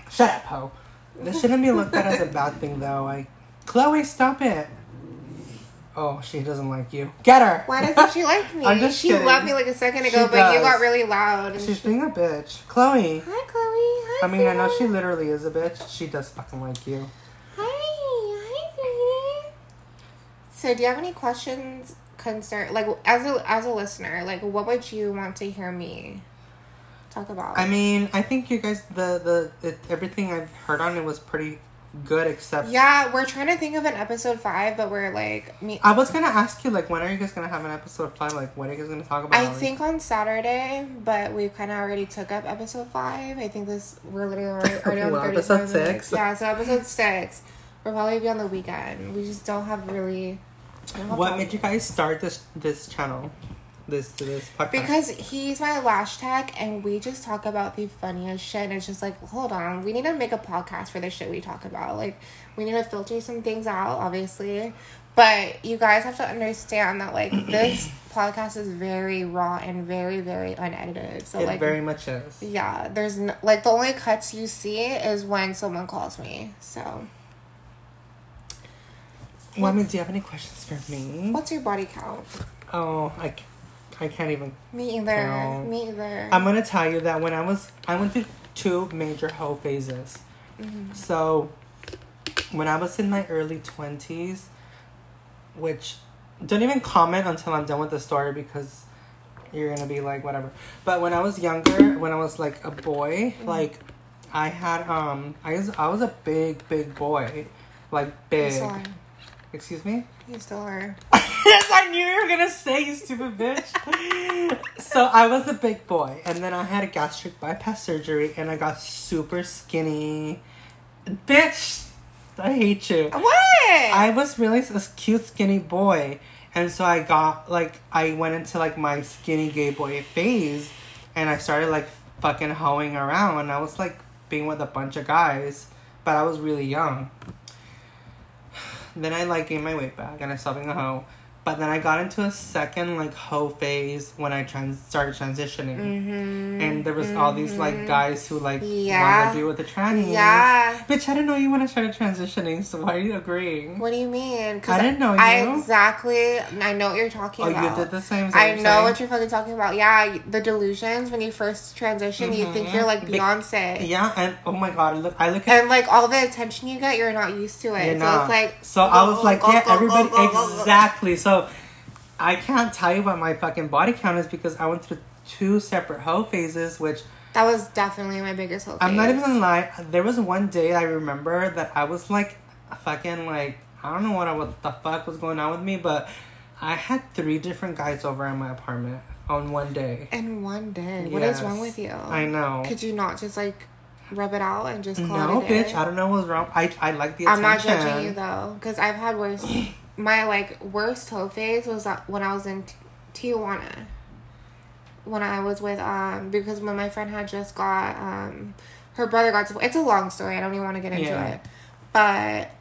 Shut up, Ho. This shouldn't be looked at as a bad thing, though. Like, Chloe, stop it. Oh, she doesn't like you. Get her. Why doesn't she like me? I'm just she kidding. loved me like a second She ago, but you got really loud. She's she- being a bitch. Chloe. Hi, Chloe. Hi, I mean, I know she literally is a bitch. She does fucking like you. Hi. Hi. So, do you have any questions, concern, like as a as a listener, like what would you want to hear me talk about? I mean, I think you guys, the the it, everything I've heard on it was pretty good except Yeah, we're trying to think of an episode five, but we're like me. I was gonna ask you like when are you guys gonna have an episode five? Like what are you guys gonna talk about? I think on Saturday, but we kind of already took up episode five. I think this we're literally already, already on Well, thirty episode minutes. six. Yeah, so episode six. We'll probably be on the weekend. We just don't have really. Don't have what time. made you guys start this this channel? This to this podcast? Because he's my lash tech, and we just talk about the funniest shit. And it's just like, hold on, we need to make a podcast for the shit we talk about. Like, we need to filter some things out, obviously. But you guys have to understand that, like, this podcast is very raw and very, very unedited. So, it like, very much is. yeah, there's no, like the only cuts you see is when someone calls me. So, mean, do you have any questions for me? what's your body count? Oh, I, c- I can't even. Me either. No. Me either. I'm gonna tell you that when I was, I went through two major hoe phases. Mm-hmm. So, when I was in my early twenties, which don't even comment until I'm done with the story because you're gonna be like whatever. But when I was younger, when I was like a boy, Mm-hmm. like I had um, I was I was a big big boy, like big. Excuse me. You still are. yes, I knew you were gonna say, you stupid bitch. so I was a big boy, and then I had a gastric bypass surgery, and I got super skinny. Bitch, I hate you. What? I was really a cute skinny boy, and so I got like I went into like my skinny gay boy phase, and I started like fucking hoeing around, and I was like being with a bunch of guys, but I was really young. Then I like gained my weight back, and I stopped being a hoe. But then I got into a second like hoe phase when I trans started transitioning, Mm-hmm. and there was all these like guys who like Yeah. wanted to be with the trannies. Yeah. Bitch, I didn't know you when I started transitioning, so why are you agreeing? What do you mean? I didn't know I exactly. I know what you're talking Oh, about. you did the same. I know you're what you're fucking talking about. Yeah, the delusions when you first transition, you think you're like Beyonce. saying? Yeah, and oh my god, look, I look at And like all the attention you get, you're not used to it. So it's like So I was like, yeah, everybody, exactly. So I can't tell you what my fucking body count is because I went through two separate hoe phases, which That was definitely my biggest hope. I'm not even gonna lie. There was one day I remember that I was like, fucking like, I don't know what, I, what the fuck was going on with me, but I had three different guys over at my apartment on one day. In one day, what is wrong with you? I know. Could you not just like rub it out and just call No, it bitch, I don't know what's wrong. I I like the I'm not judging you though, because I've had worse. my like worst toe phase was uh, when I was in T- Tijuana. When I was with um because when my friend had just got um her brother got to it's a long story I don't even want to get into Yeah. it, but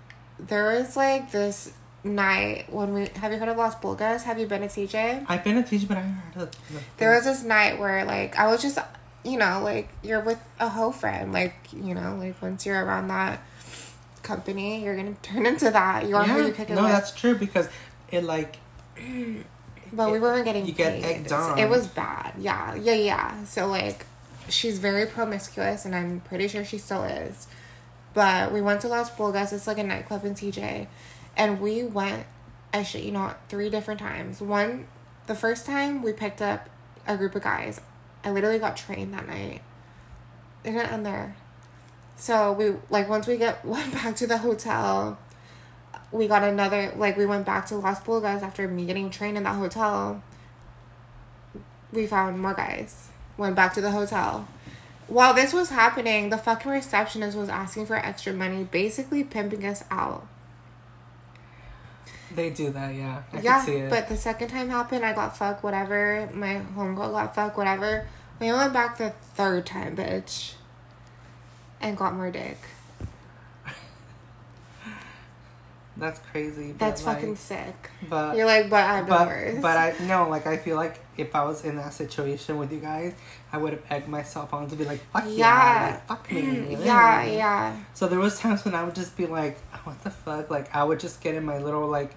there was like this night when we have you heard of Las Pulgas? Have you been to TJ? I've been a teacher, but I haven't heard of the There was this night where like I was just you know like you're with a hoe friend like you know like once you're around that company you're gonna turn into that. You're who you kick it no, with. that's true because it like but we weren't getting You get paid. egged on. it was bad. Yeah yeah yeah. So like she's very promiscuous and I'm pretty sure she still is. But we went to Las Pulgas it's like a nightclub in TJ and we went I shit you know three different times. One the first time we picked up a group of guys. I literally got trained that night. It didn't end there so we like once we get went back to the hotel we got another like we went back to Las Pulgas after me getting trained in that hotel. We found more guys. Went back to the hotel. While this was happening the fucking receptionist was asking for extra money basically pimping us out. They do that. Yeah, I yeah can see it. but the second time happened i got fucked whatever. My homegirl got fucked whatever. We went back the third time bitch and got more dick that's crazy. That's like, fucking sick But you're like but been but worse but I no like I feel like if I was in that situation with you guys, I would have egged myself on to be like fuck yeah, Yeah. like, fuck me. yeah yeah. yeah So there was times when I would just be like, what the fuck? Like I would just get in my little like,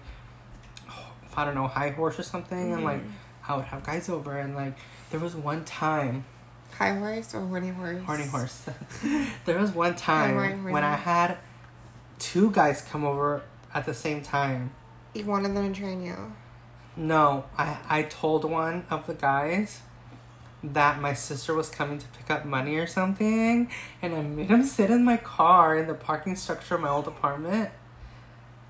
I don't know, high horse or something, and like Mm-hmm. I would have guys over, and like there was one time, high horse or horny horse horny horse. there was one time Horny, horny. when I had two guys come over at the same time. you wanted them to train you No, I I told one of the guys that my sister was coming to pick up money or something, and I made him sit in my car in the parking structure of my old apartment.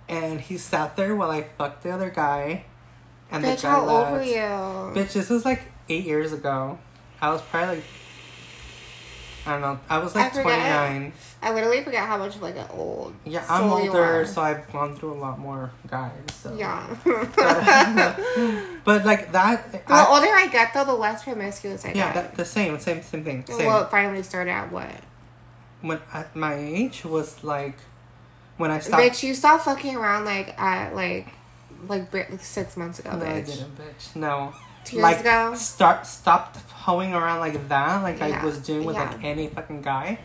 And he sat there while I fucked the other guy. And Bitch, the guy how old were you? Bitch, this was like eight years ago. I was probably like, I don't know. I was I like forget. 29. I literally forget how much of like an old. Yeah, I'm older, so I've gone through a lot more guys. So. Yeah. But like that. the I- older I get, though, the less promiscuous I yeah, get. Yeah, the same, same, same thing. Same. Well, it finally started at what? when at my age was like when I stopped. Bitch, you stopped fucking around like at like like br- six months ago, no, I didn't, bitch. No. Two years like ago. start stopped hoeing around like that, like I was doing with like any fucking guy.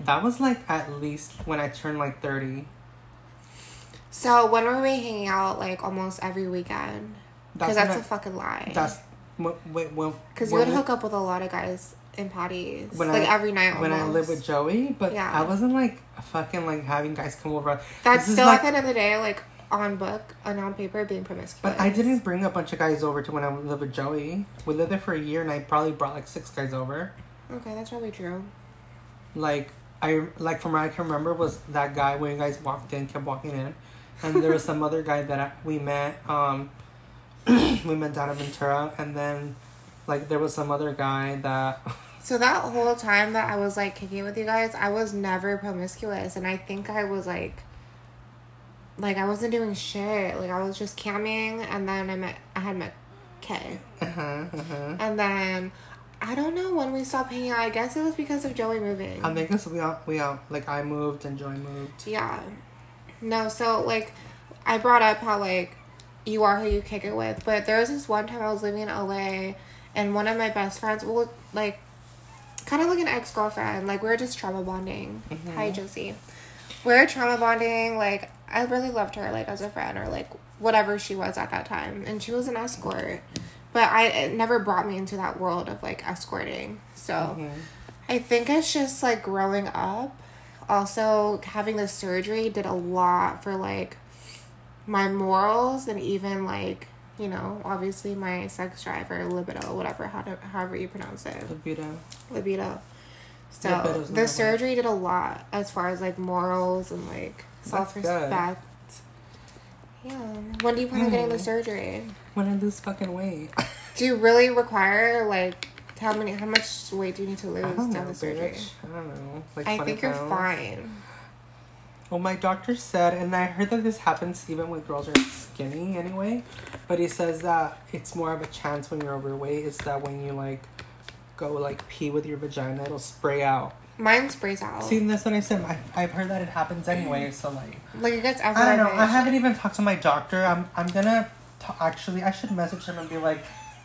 That was like at least when I turned like thirty. So when were we hanging out like almost every weekend? Because that's, a fucking lie. That's wait when because you would hook up with a lot of guys in patties, when like I, every night. when I almost. lived with Joey, but Yeah. I wasn't like fucking like having guys come over. That's still like- at the end of the day, like on book and on paper, being promiscuous. But I didn't bring a bunch of guys over to when I lived with Joey. We lived there for a year, and I probably brought like six guys over. Okay, that's probably true. Like I like from what I can remember was that guy when you guys walked in, kept walking in, and there was some other guy that I, we met. Um, we met down in Ventura, and then like there was some other guy that So that whole time that I was like kicking with you guys, I was never promiscuous, and I think I was like, like I wasn't doing shit. Like I was just camming, and then I met, I had met Kay, uh-huh, uh-huh. and then I don't know when we stopped hanging out. I guess it was because of Joey moving. I think us we all we all like I moved and Joey moved. Yeah. No, so like I brought up how like you are who you kick it with, but there was this one time I was living in LA and one of my best friends well like kind of like an ex girlfriend, like we were just trauma bonding. Hi Josie. we're trauma bonding, like I really loved her like as a friend or like whatever she was at that time. And she was an escort. But I it never brought me into that world of like escorting. So Mhm. I think it's just like growing up. Also, having the surgery did a lot for like my morals and even like you know obviously my sex drive or libido, whatever how to, however you pronounce it, Libido. libido. So the surgery did a lot as far as like morals and like self respect. Yeah. When do you plan on getting the Mm. surgery? When I lose fucking weight. Do you really require like how many how much weight do you need to lose to have the surgery? bitch. I don't know. Like I 20 think you're fine. Well, my doctor said, and I heard that this happens even when girls are skinny anyway, but he says that it's more of a chance when you're overweight is that when you like go like pee with your vagina, it'll spray out. Mine sprays out. See, that's what I said. I, I've heard that it happens anyway, so like, like it gets I don't know. I haven't even talked to my doctor. I'm, I'm gonna t- actually, I should message him and be like,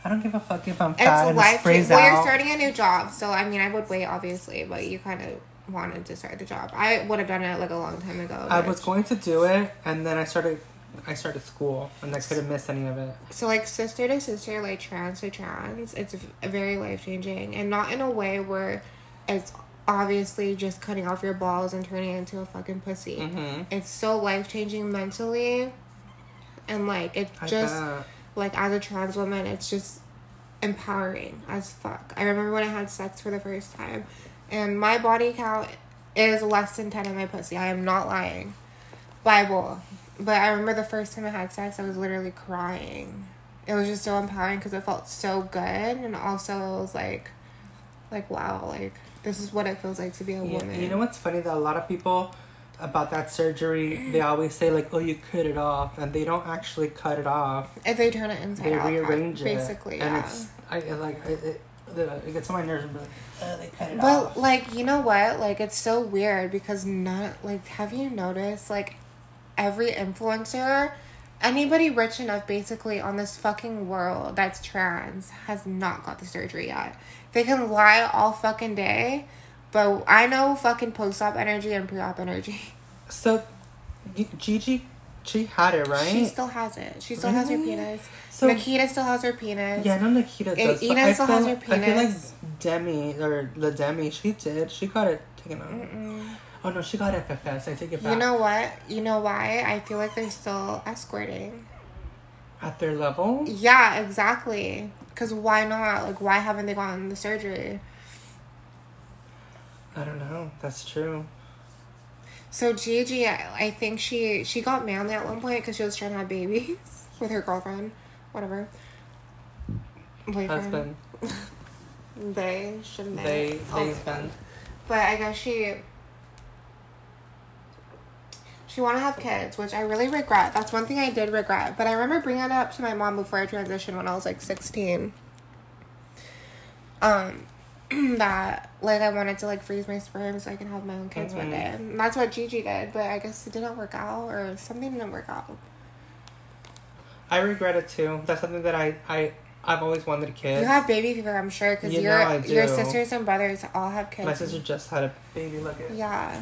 I don't give a fuck if I'm fat It's and it life. sprays Well, you're starting a new job, so I mean, I would wait, obviously, but you kind of wanted to start the job. I would have done it like a long time ago. I was going to do it, and then I started, I started school, and I couldn't miss any of it. So like sister to sister, like trans to trans, it's very life changing, and not in a way where it's obviously just cutting off your balls and turning into a fucking pussy. Mm-hmm. It's so life changing mentally, and like it I just bet. like as a trans woman, it's just empowering as fuck. I remember when I had sex for the first time, and my body count is less than ten in my pussy. I am not lying. Bible. But I remember the first time I had sex, I was literally crying. It was just so empowering because it felt so good, and also it was like, like wow, like this is what it feels like to be a Yeah, woman. you know what's funny that a lot of people about that surgery they always say like oh you cut it off and they don't actually cut it off if they turn it inside they out, rearrange it basically, and yeah. it's I like it, it, it gets on my nerves and be like oh, they cut it But off like you know what? Like it's so weird because not like have you noticed like every influencer, anybody rich enough basically on this fucking world that's trans has not got the surgery yet. They can lie all fucking day, but I know fucking post op energy and pre op energy. so Gigi she had it right She still has it. She still has her penis. So- Nikita still has her penis. yeah know Nikita does Eden still feel, has her penis. I feel like. Demi or the Demi she did she got it taken out Mm-mm. oh no she got FFS I take it back You know what? You know why? I feel like they're still escorting. at their level Yeah, exactly. Because why not? Like, why haven't they gotten the surgery? I don't know. That's true. So Gigi, I I think she she got manly at one point because she was trying to have babies with her girlfriend, whatever. Boyfriend. Husband. They shouldn't they? They Oh, But I guess she she want to have kids, which I really regret. That's one thing I did regret. But I remember bringing it up to my mom before I transitioned when I was like sixteen. Um, that like I wanted to like freeze my sperm so I can have my own kids one Mhm. day. And that's what Gigi did, but I guess it didn't work out or something didn't work out. I regret it too. That's something that I I I've always wanted kids. You have baby fever, I'm sure, because You your your sisters and brothers all have kids. My sister just had a baby. Look at Yeah.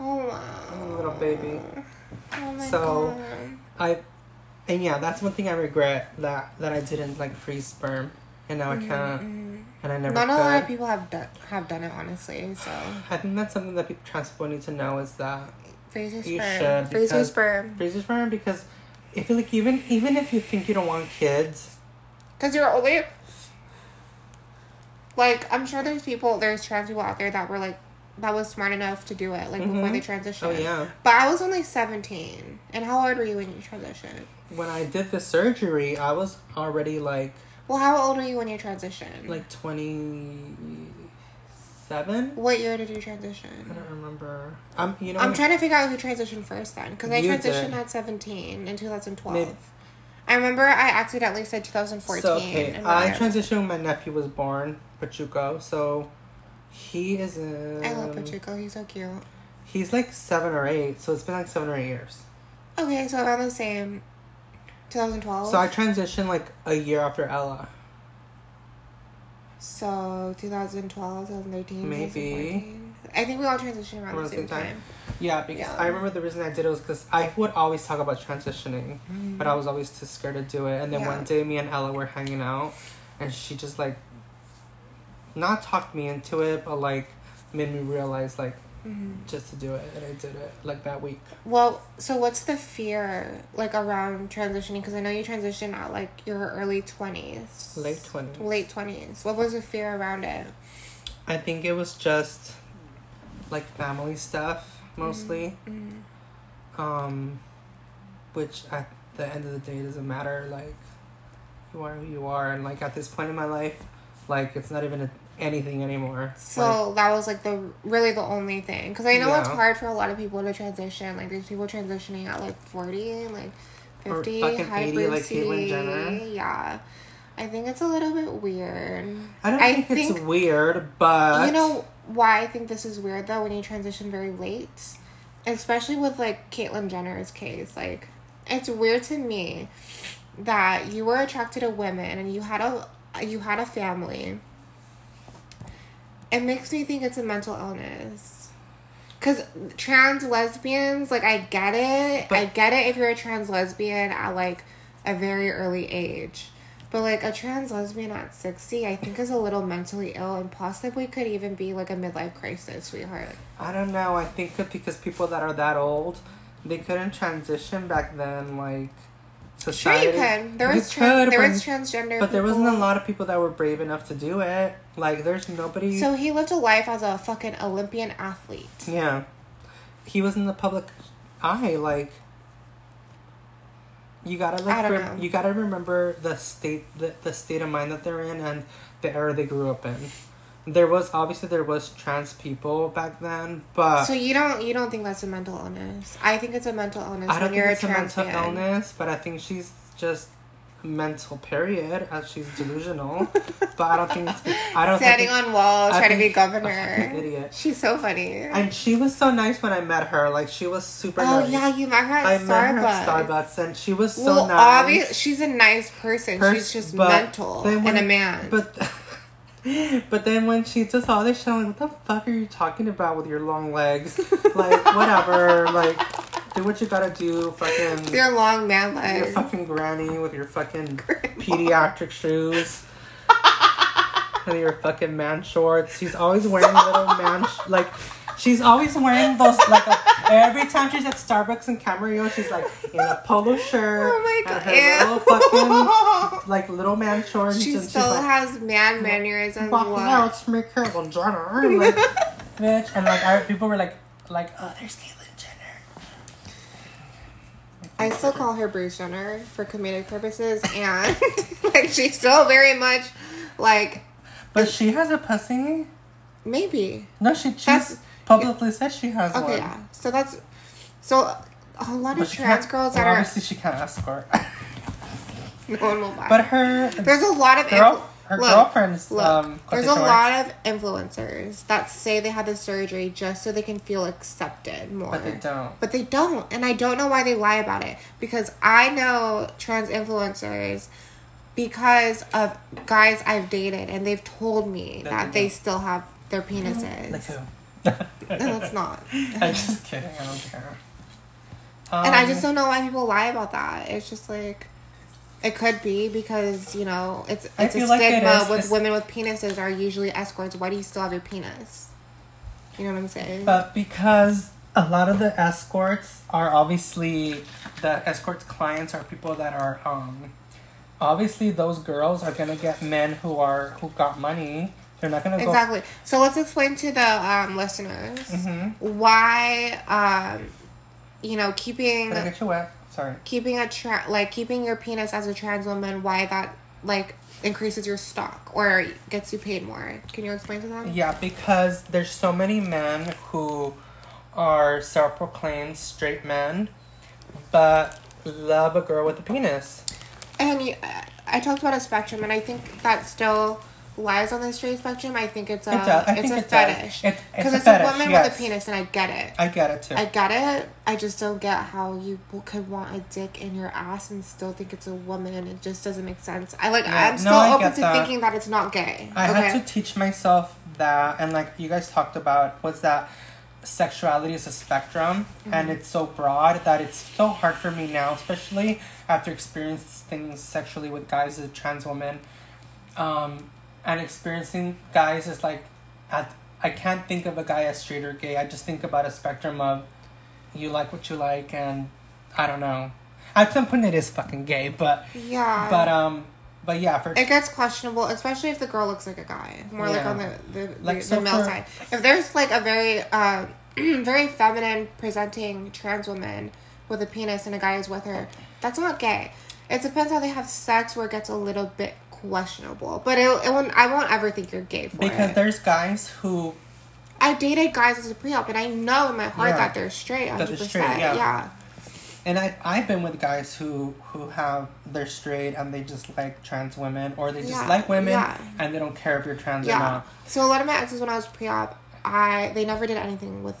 Oh little baby. Oh my So, god. I and yeah, that's one thing I regret that that I didn't like freeze sperm, and now I mm-hmm. can't, and I never. Not a lot of people have done have done it honestly. So I think that's something that people, trans people need to know is that freeze your You sperm. should, freeze your sperm. freeze your sperm because if you like even even if you think you don't want kids, Because you're only like I'm sure there's people there's trans people out there that were like that was smart enough to do it like before Mhm. they transitioned. oh yeah, But I was only seventeen. And how old were you when you transitioned? when I did the surgery, I was already like Well, how old were you when you transitioned? like twenty seven. what year did you transition? I don't remember. I'm you know I'm trying to figure out who transitioned first then, because I transitioned did. at 17 in 2012. Maybe- I remember I accidentally said 2014. So okay, I transitioned when my nephew was born, Pachuco. So he is in. I love Pachuco. He's so cute. He's like seven or eight, so it's been like seven or eight years. Okay, so around the same. 2012. So I transitioned like a year after Ella. So 2012, 2013, Maybe. I think we all transitioned around Around the same time. Yeah, because Yeah. I remember the reason I did it was because I would always talk about transitioning, Mm-hmm. but I was always too scared to do it. And then Yeah. one day, me and Ella were hanging out, and she just like, not talked me into it, but like made me realize like Mhm. just to do it, and I did it like that week. Well, so what's the fear like around transitioning? Because I know you transitioned at like your early 20s. Late twenties. Late 20s. What was the fear around it? I think it was just like family stuff mostly. Mhm. Um, which at the end of the day doesn't matter. Like, you are who you are, and like at this point in my life, like it's not even a, anything anymore. So that was like the really the only thing because I know it's hard for a lot of people to transition. Like there's people transitioning at like forty, like fifty, 80 like hyper Caitlyn Jenner. Yeah, I think it's a little bit weird. I don't I think, it's weird, but you know why I think this is weird though when you transition very late, especially with like Caitlyn Jenner's case. Like it's weird to me that you were attracted to women and you had a you had a family. It makes me think it's a mental illness. Cause trans lesbians, like I get it. I get it if you're a trans lesbian at like a very early age. But like a trans lesbian at sixty, I think is a little mentally ill and possibly could even be like a midlife crisis, sweetheart. I don't know. I think that because people that are that old, they couldn't transition back then. Like Sure, you could. There You was tran- could, there but- was transgender, But there wasn't a lot of people that were brave enough to do it. Like, there's nobody. So he lived a life as a fucking Olympian athlete. Yeah. He was in the public eye, like you gotta like rem- you gotta remember the state the, the state of mind that they're in and the era they grew up in. There was obviously there was trans people back then, but So you don't you don't think that's a mental illness? I think it's a mental illness I don't when think you're it's a a trans mental man. illness, but I think she's just mental period as she's delusional. but I don't think it's I don't Standing think on walls, I trying to be governor. idiot. She's so funny. And she was so nice when I met her. Like she was super oh nice. yeah, you met her at I Starbucks. met her at Starbucks and she was so well, nice. obvious, she's a nice person. Pers- she's just mental and a man. But but then when she does all this shit, I'm like, what the fuck are you talking about with your long legs? like whatever. Like do what you gotta do. Fucking Your long man legs. your fucking granny with your fucking pediatric shoes. and your fucking man shorts. She's always wearing little man sh- like. She's always wearing those like a, every time she's at Starbucks in Camarillo, she's like in a polo shirt Oh my and God, her little fucking like little man shorts. She and still like, has man mannerisms. "Fuck, What? it's me, Caitlyn Jenner. Like, bitch. And like, I, people were like, like, oh, there's Caitlyn Jenner. I still call her Bruce Jenner for comedic purposes, and like she's still very much like But she has a pussy. maybe No, she she's publicly said she has okay. one. Yeah, so that's so a lot of trans girls well, that are obviously she can't escort. no one will buy. but her there's a lot of girl, influ- her look, girlfriend's Look, um. there's a short. lot of influencers that say they had the surgery just so they can feel accepted more. but they don't. But they don't. And I don't know why they lie about it. Because I know trans influencers because of guys I've dated and they've told me That that they they still have their penises. Like who? No, it's not. I'm just kidding. I don't care. and I Um, just don't know why people lie about that. It's just like it could be because, you know, it's it's a feel like it stigma with It's- women with penises are usually escorts. Why do you still have your penis? You know what I'm saying? But because a lot of the escorts are obviously the escorts clients are people that are um obviously those girls are gonna get men who are who got money. They're not gonna go Exactly. So let's explain to the um, listeners Mhm. why, um, you know, keeping get you wet? Sorry. keeping a tra- like keeping your penis as a trans woman, why that like increases your stock or gets you paid more. Can you explain to them? Yeah, because there's so many men who are self-proclaimed straight men, but love a girl with a penis. And you, I talked about a spectrum, and I think that still lies on the straight spectrum. I think it's a It it's a it fetish It- it's because a it's, a woman yes. with a penis, and I get it. I get it too. I get it. I just don't get how you could want a dick in your ass and still think it's a woman. It just doesn't make sense. I like. Yeah, I'm still I open to that. thinking that it's not gay. I okay. had to teach myself that, and like you guys talked about, was that sexuality is a spectrum, Mm-hmm. and it's so broad that it's so hard for me now, especially after experiencing things sexually with guys as a trans woman, um, and experiencing guys is like, at I can't think of a guy as straight or gay. I just think about a spectrum of, you like what you like, and I don't know. At some point, it is fucking gay, but yeah. but um, but yeah, for it gets questionable, especially if the girl looks like a guy, more like on the the, Like, the, so the male for- side. If there's like a very uh, very feminine presenting trans woman with a penis and a guy is with her, that's not gay. It depends how they have sex, where it gets a little bit questionable. But it, it won't, I won't ever think you're gay for because it. there's guys who I dated guys as a pre-op, and I know in my heart Yeah. that they're straight. That Hundred they're straight, yeah. Yeah. And I I've been with guys who who have they're straight and they just like trans women or they just Yeah, like women and they don't care if you're trans or not. So a lot of my exes when I was pre-op, I they never did anything with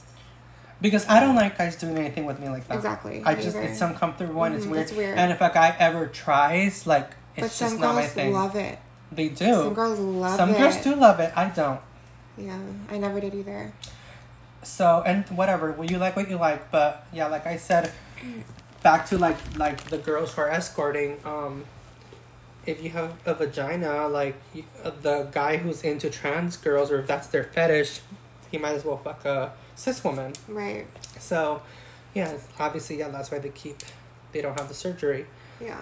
Because I don't like guys doing anything with me like that. Exactly, I just neither. it's uncomfortable and it's Mhm, weird. it's weird. And if a guy ever tries, like it's but some girls love it. they do. Some girls love Some it. Some girls do love it. I don't. Yeah, I never did either. So and whatever, well, you like what you like, but yeah, like I said, back to like like the girls who are escorting. Um, if you have a vagina, like you, uh, the guy who's into trans girls, or if that's their fetish, he might as well fuck a cis woman. Right. So, yeah, obviously, yeah, that's why they keep they don't have the surgery. Yeah.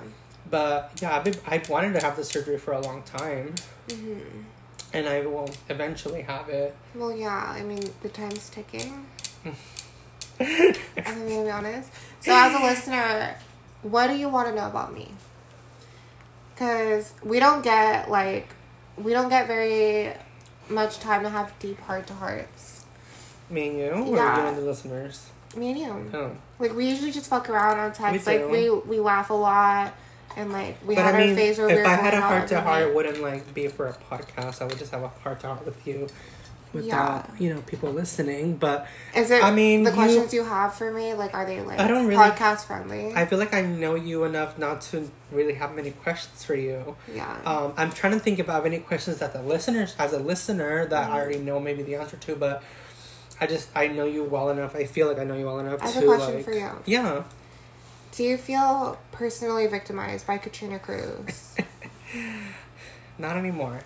But yeah, I've been, I wanted to have the surgery for a long time, hmm and I will eventually have it. Well, yeah. I mean, the time's ticking. I'm gonna be honest. So, as a listener, what do you want to know about me? Because we don't get like, we don't get very much time to have deep heart to hearts. Me and you, or Yeah. you and the listeners. Me and you. Oh. Like we usually just fuck around on text. Like we we laugh a lot, and like we but had I mean, our phase where we if were I had a heart to heart, it wouldn't like be for a podcast. I would just have a heart to heart with you, without you know people listening. But Is it? I mean, the you- questions you have for me, like, are they like I don't really- podcast friendly? I feel like I know you enough not to really have many questions for you. yeah. Um, I'm trying to think about any questions that the listeners, as a listener, that Mm-hmm. I already know maybe the answer to, but I just I know you well enough. I feel like I know you well enough I have to a question like for you. yeah. Do you feel personally victimized by Katrina Cruz? Not anymore.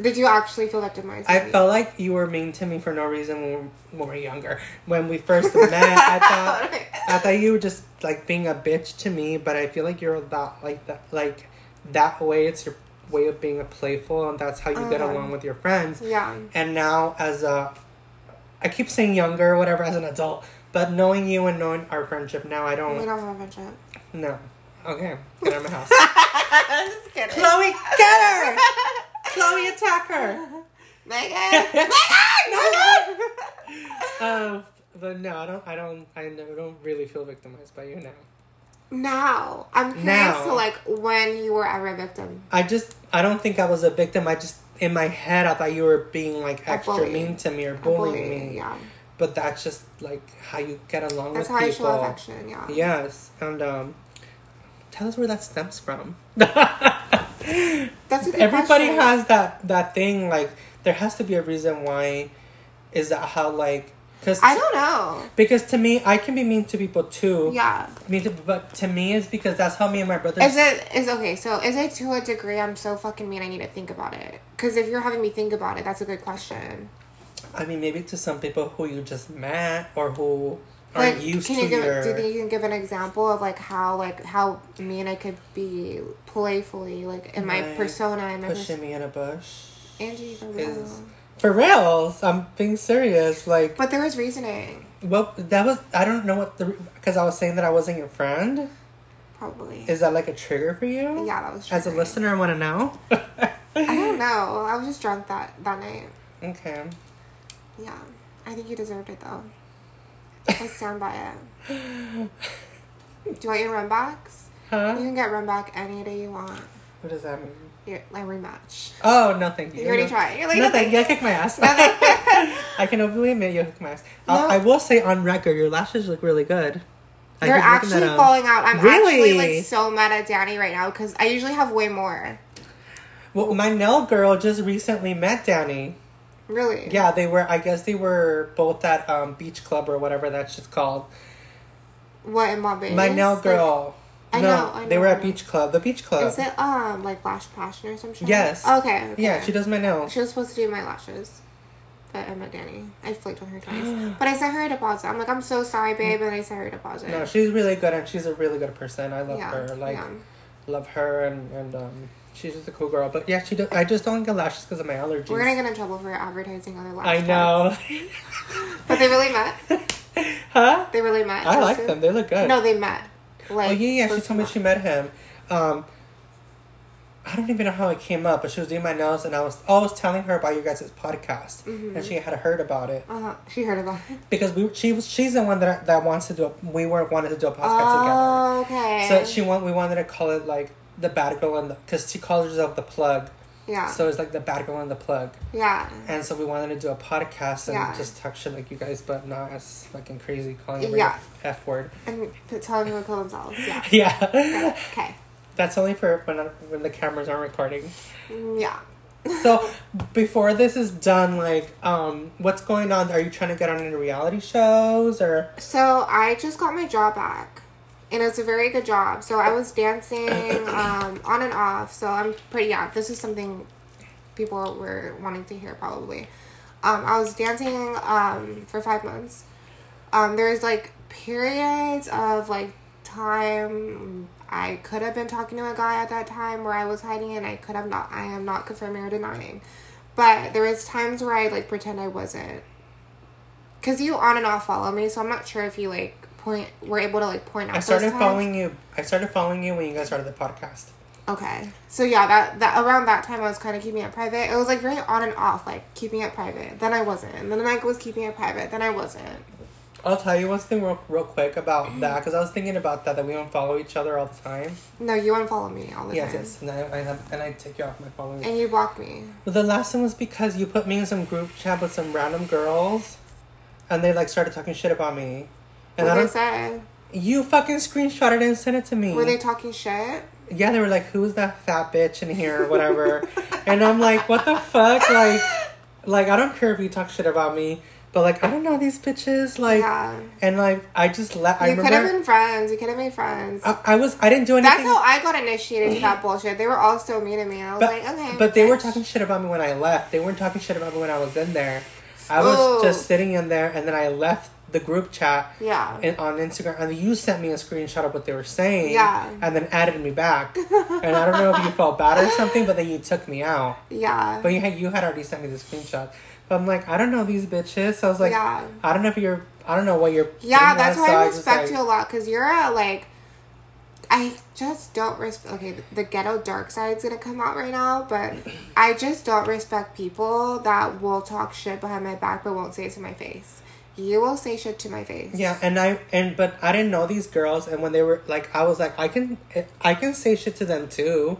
Did you actually feel victimized? I felt like you were mean to me for no reason when we, when we were younger. When we first met, I thought I thought you were just like being a bitch to me, but I feel like you're lot like that. Like that way it's your way of being a playful and that's how you get Uh-huh. along with your friends. Yeah. And now as a I keep saying younger whatever as an adult, but knowing you and knowing our friendship now I don't We don't have a friendship. no. Okay. Get out of my house. Just kidding. Chloe, get her! Chloe attack her! Megan. Megan. Um but no, I don't I don't I don't really feel victimized by you now. now, I'm curious Now. to like when you were ever a victim. I just I don't think I was a victim. I just in my head I thought you were being like extra mean to me or bullying bully, me. Yeah. But that's just like how you get along That's with how I people. show affection. Yeah. Yes, and um, tell us where that stems from. That's Everybody question. has that that thing. Like there has to be a reason why. Is that how like? Cause I don't know. because to me I can be mean to people too. Yeah. Mean to, but to me it's because that's how me and my brother. Is it is okay? So is it to a degree? I'm so fucking mean. I need to think about it. Because if you're having me think about it, that's a good question. I mean, maybe to some people who you just met or who are Like, used can to you give? your. Do you think you can give an example of like how like how mean I could be playfully like in my Like, persona and my pushing pers- me in a bush. Angie for real. For reals, I'm being serious. Like, But there was reasoning, well, that was I don't know what the because I was saying that I wasn't your friend. probably. Is that like a trigger for you? yeah, that was. As a listener, I want to know. I don't know. I was just drunk that that night. Okay. Yeah, I think you deserved it though. I stand by it. Do you want your run backs? You can get run back any day you want. What does that mean? Your like rematch. Oh no, thank you. You already No- tried. You're like, Nothing. okay. Yeah, kick my ass. Nothing. I can openly admit you kick my ass. Uh, no. I, I will say on record, your lashes look really good. They're actually um, falling out. I'm Really? actually like so mad at Danny right now because I usually have way more. Well, my nail girl just recently met Danny. Really? Yeah, they were. I guess they were both at um, beach club or whatever that's just called. What in Barbados? My nail Like, girl. I no, know, I they were at beach club. The beach club. Is it um like lash passion or some shit? Yes. Okay. okay. Yeah, she does my nails. She was supposed to do my lashes. But I met Danny. I flaked on her twice. but I sent her a deposit. I'm like, I'm so sorry, babe, and I sent her a deposit. No, she's really good and she's a really good person. I love yeah, her. Like, yeah. love her and and um, she's just a cool girl. But yeah, she. Do, I just don't get lashes because of my allergies. We're gonna get in trouble for advertising other lash I know. But they really met. huh? They really met. I like them. They look good. No, they met. Like, oh yeah, yeah. She told me she met him. Um, I don't even know how it came up, but she was doing my nails, and I was always telling her about your guys' podcast, Mm-hmm. and she had heard about it Uh-huh. She heard about it. because we she was she's the one that that wants to do a, we were wanted to do a podcast Oh, okay. together. So she want we wanted to call it like the bad girl and the because she calls herself the plug, Yeah. so it's like the bad girl and the plug, yeah. and so we wanted to do a podcast and Yeah. just talk shit like you guys, but not as fucking crazy calling it Yeah. f word. And telling them to kill themselves. Yeah. Yeah, Okay. that's only for when when the cameras aren't recording. Mm, Yeah. So before this is done, like, um, what's going on? Are you trying to get on any reality shows or? So I just got my job back, and it's a very good job. So I was dancing um, on and off. So I'm pretty yeah. This is something people were wanting to hear probably. Um, I was dancing um, for five months. Um, there's like periods of like time I could have been talking to a guy at that time where I was hiding and I could have not I am not confirming or denying. But there was times where I like pretend I wasn't. Cause you on and off follow me, so I'm not sure if you like point were able to like point out. I started following you. I started following you when you guys started the podcast. Okay, so yeah, that that around that time I was kind of keeping it private. It was like very on and off, like keeping it private. Then I wasn't. And then I was keeping it private. Then I wasn't. I'll tell you one thing real, real quick about that because I was thinking about that that we don't follow each other all the time. No, you unfollow me all the Yes, time. yes, and I, I have, and I take you off my following. And you block me. But the last one was because you put me in some group chat with some random girls, and they like started talking shit about me. What I they say? You fucking screenshot it and sent it to me. Were they talking shit? yeah, they were like, "Who's that fat bitch in here?" or whatever, and I'm like, "What the fuck?" Like, like I don't care if you talk shit about me, but like I don't know these bitches. Like, yeah. and like I just let. I You could have been friends. You could have been friends. I, I was. I didn't do anything. That's how I got initiated to that bullshit. They were all so mean to me. I was but, like, okay. but they were talking shit about me when I left. They weren't talking shit about me when I was in there. I was Oh. just sitting in there, and then I left the group chat Yeah. in, on Instagram, and you sent me a screenshot of what they were saying. Yeah. And then added me back, and I don't know if you felt bad or something, but then you took me out. yeah. But you had you had already sent me the screenshot. But I'm like, I don't know these bitches. So I was like, Yeah. I don't know if you're. I don't know what you're. Yeah, that's why so I respect like- you a lot because you're a like. I just don't respect. Okay, the ghetto dark side's gonna come out right now, but I just don't respect people that will talk shit behind my back but won't say it to my face. You will say shit to my face. Yeah, and I and but I didn't know these girls, and when they were like, I was like, I can I can say shit to them too.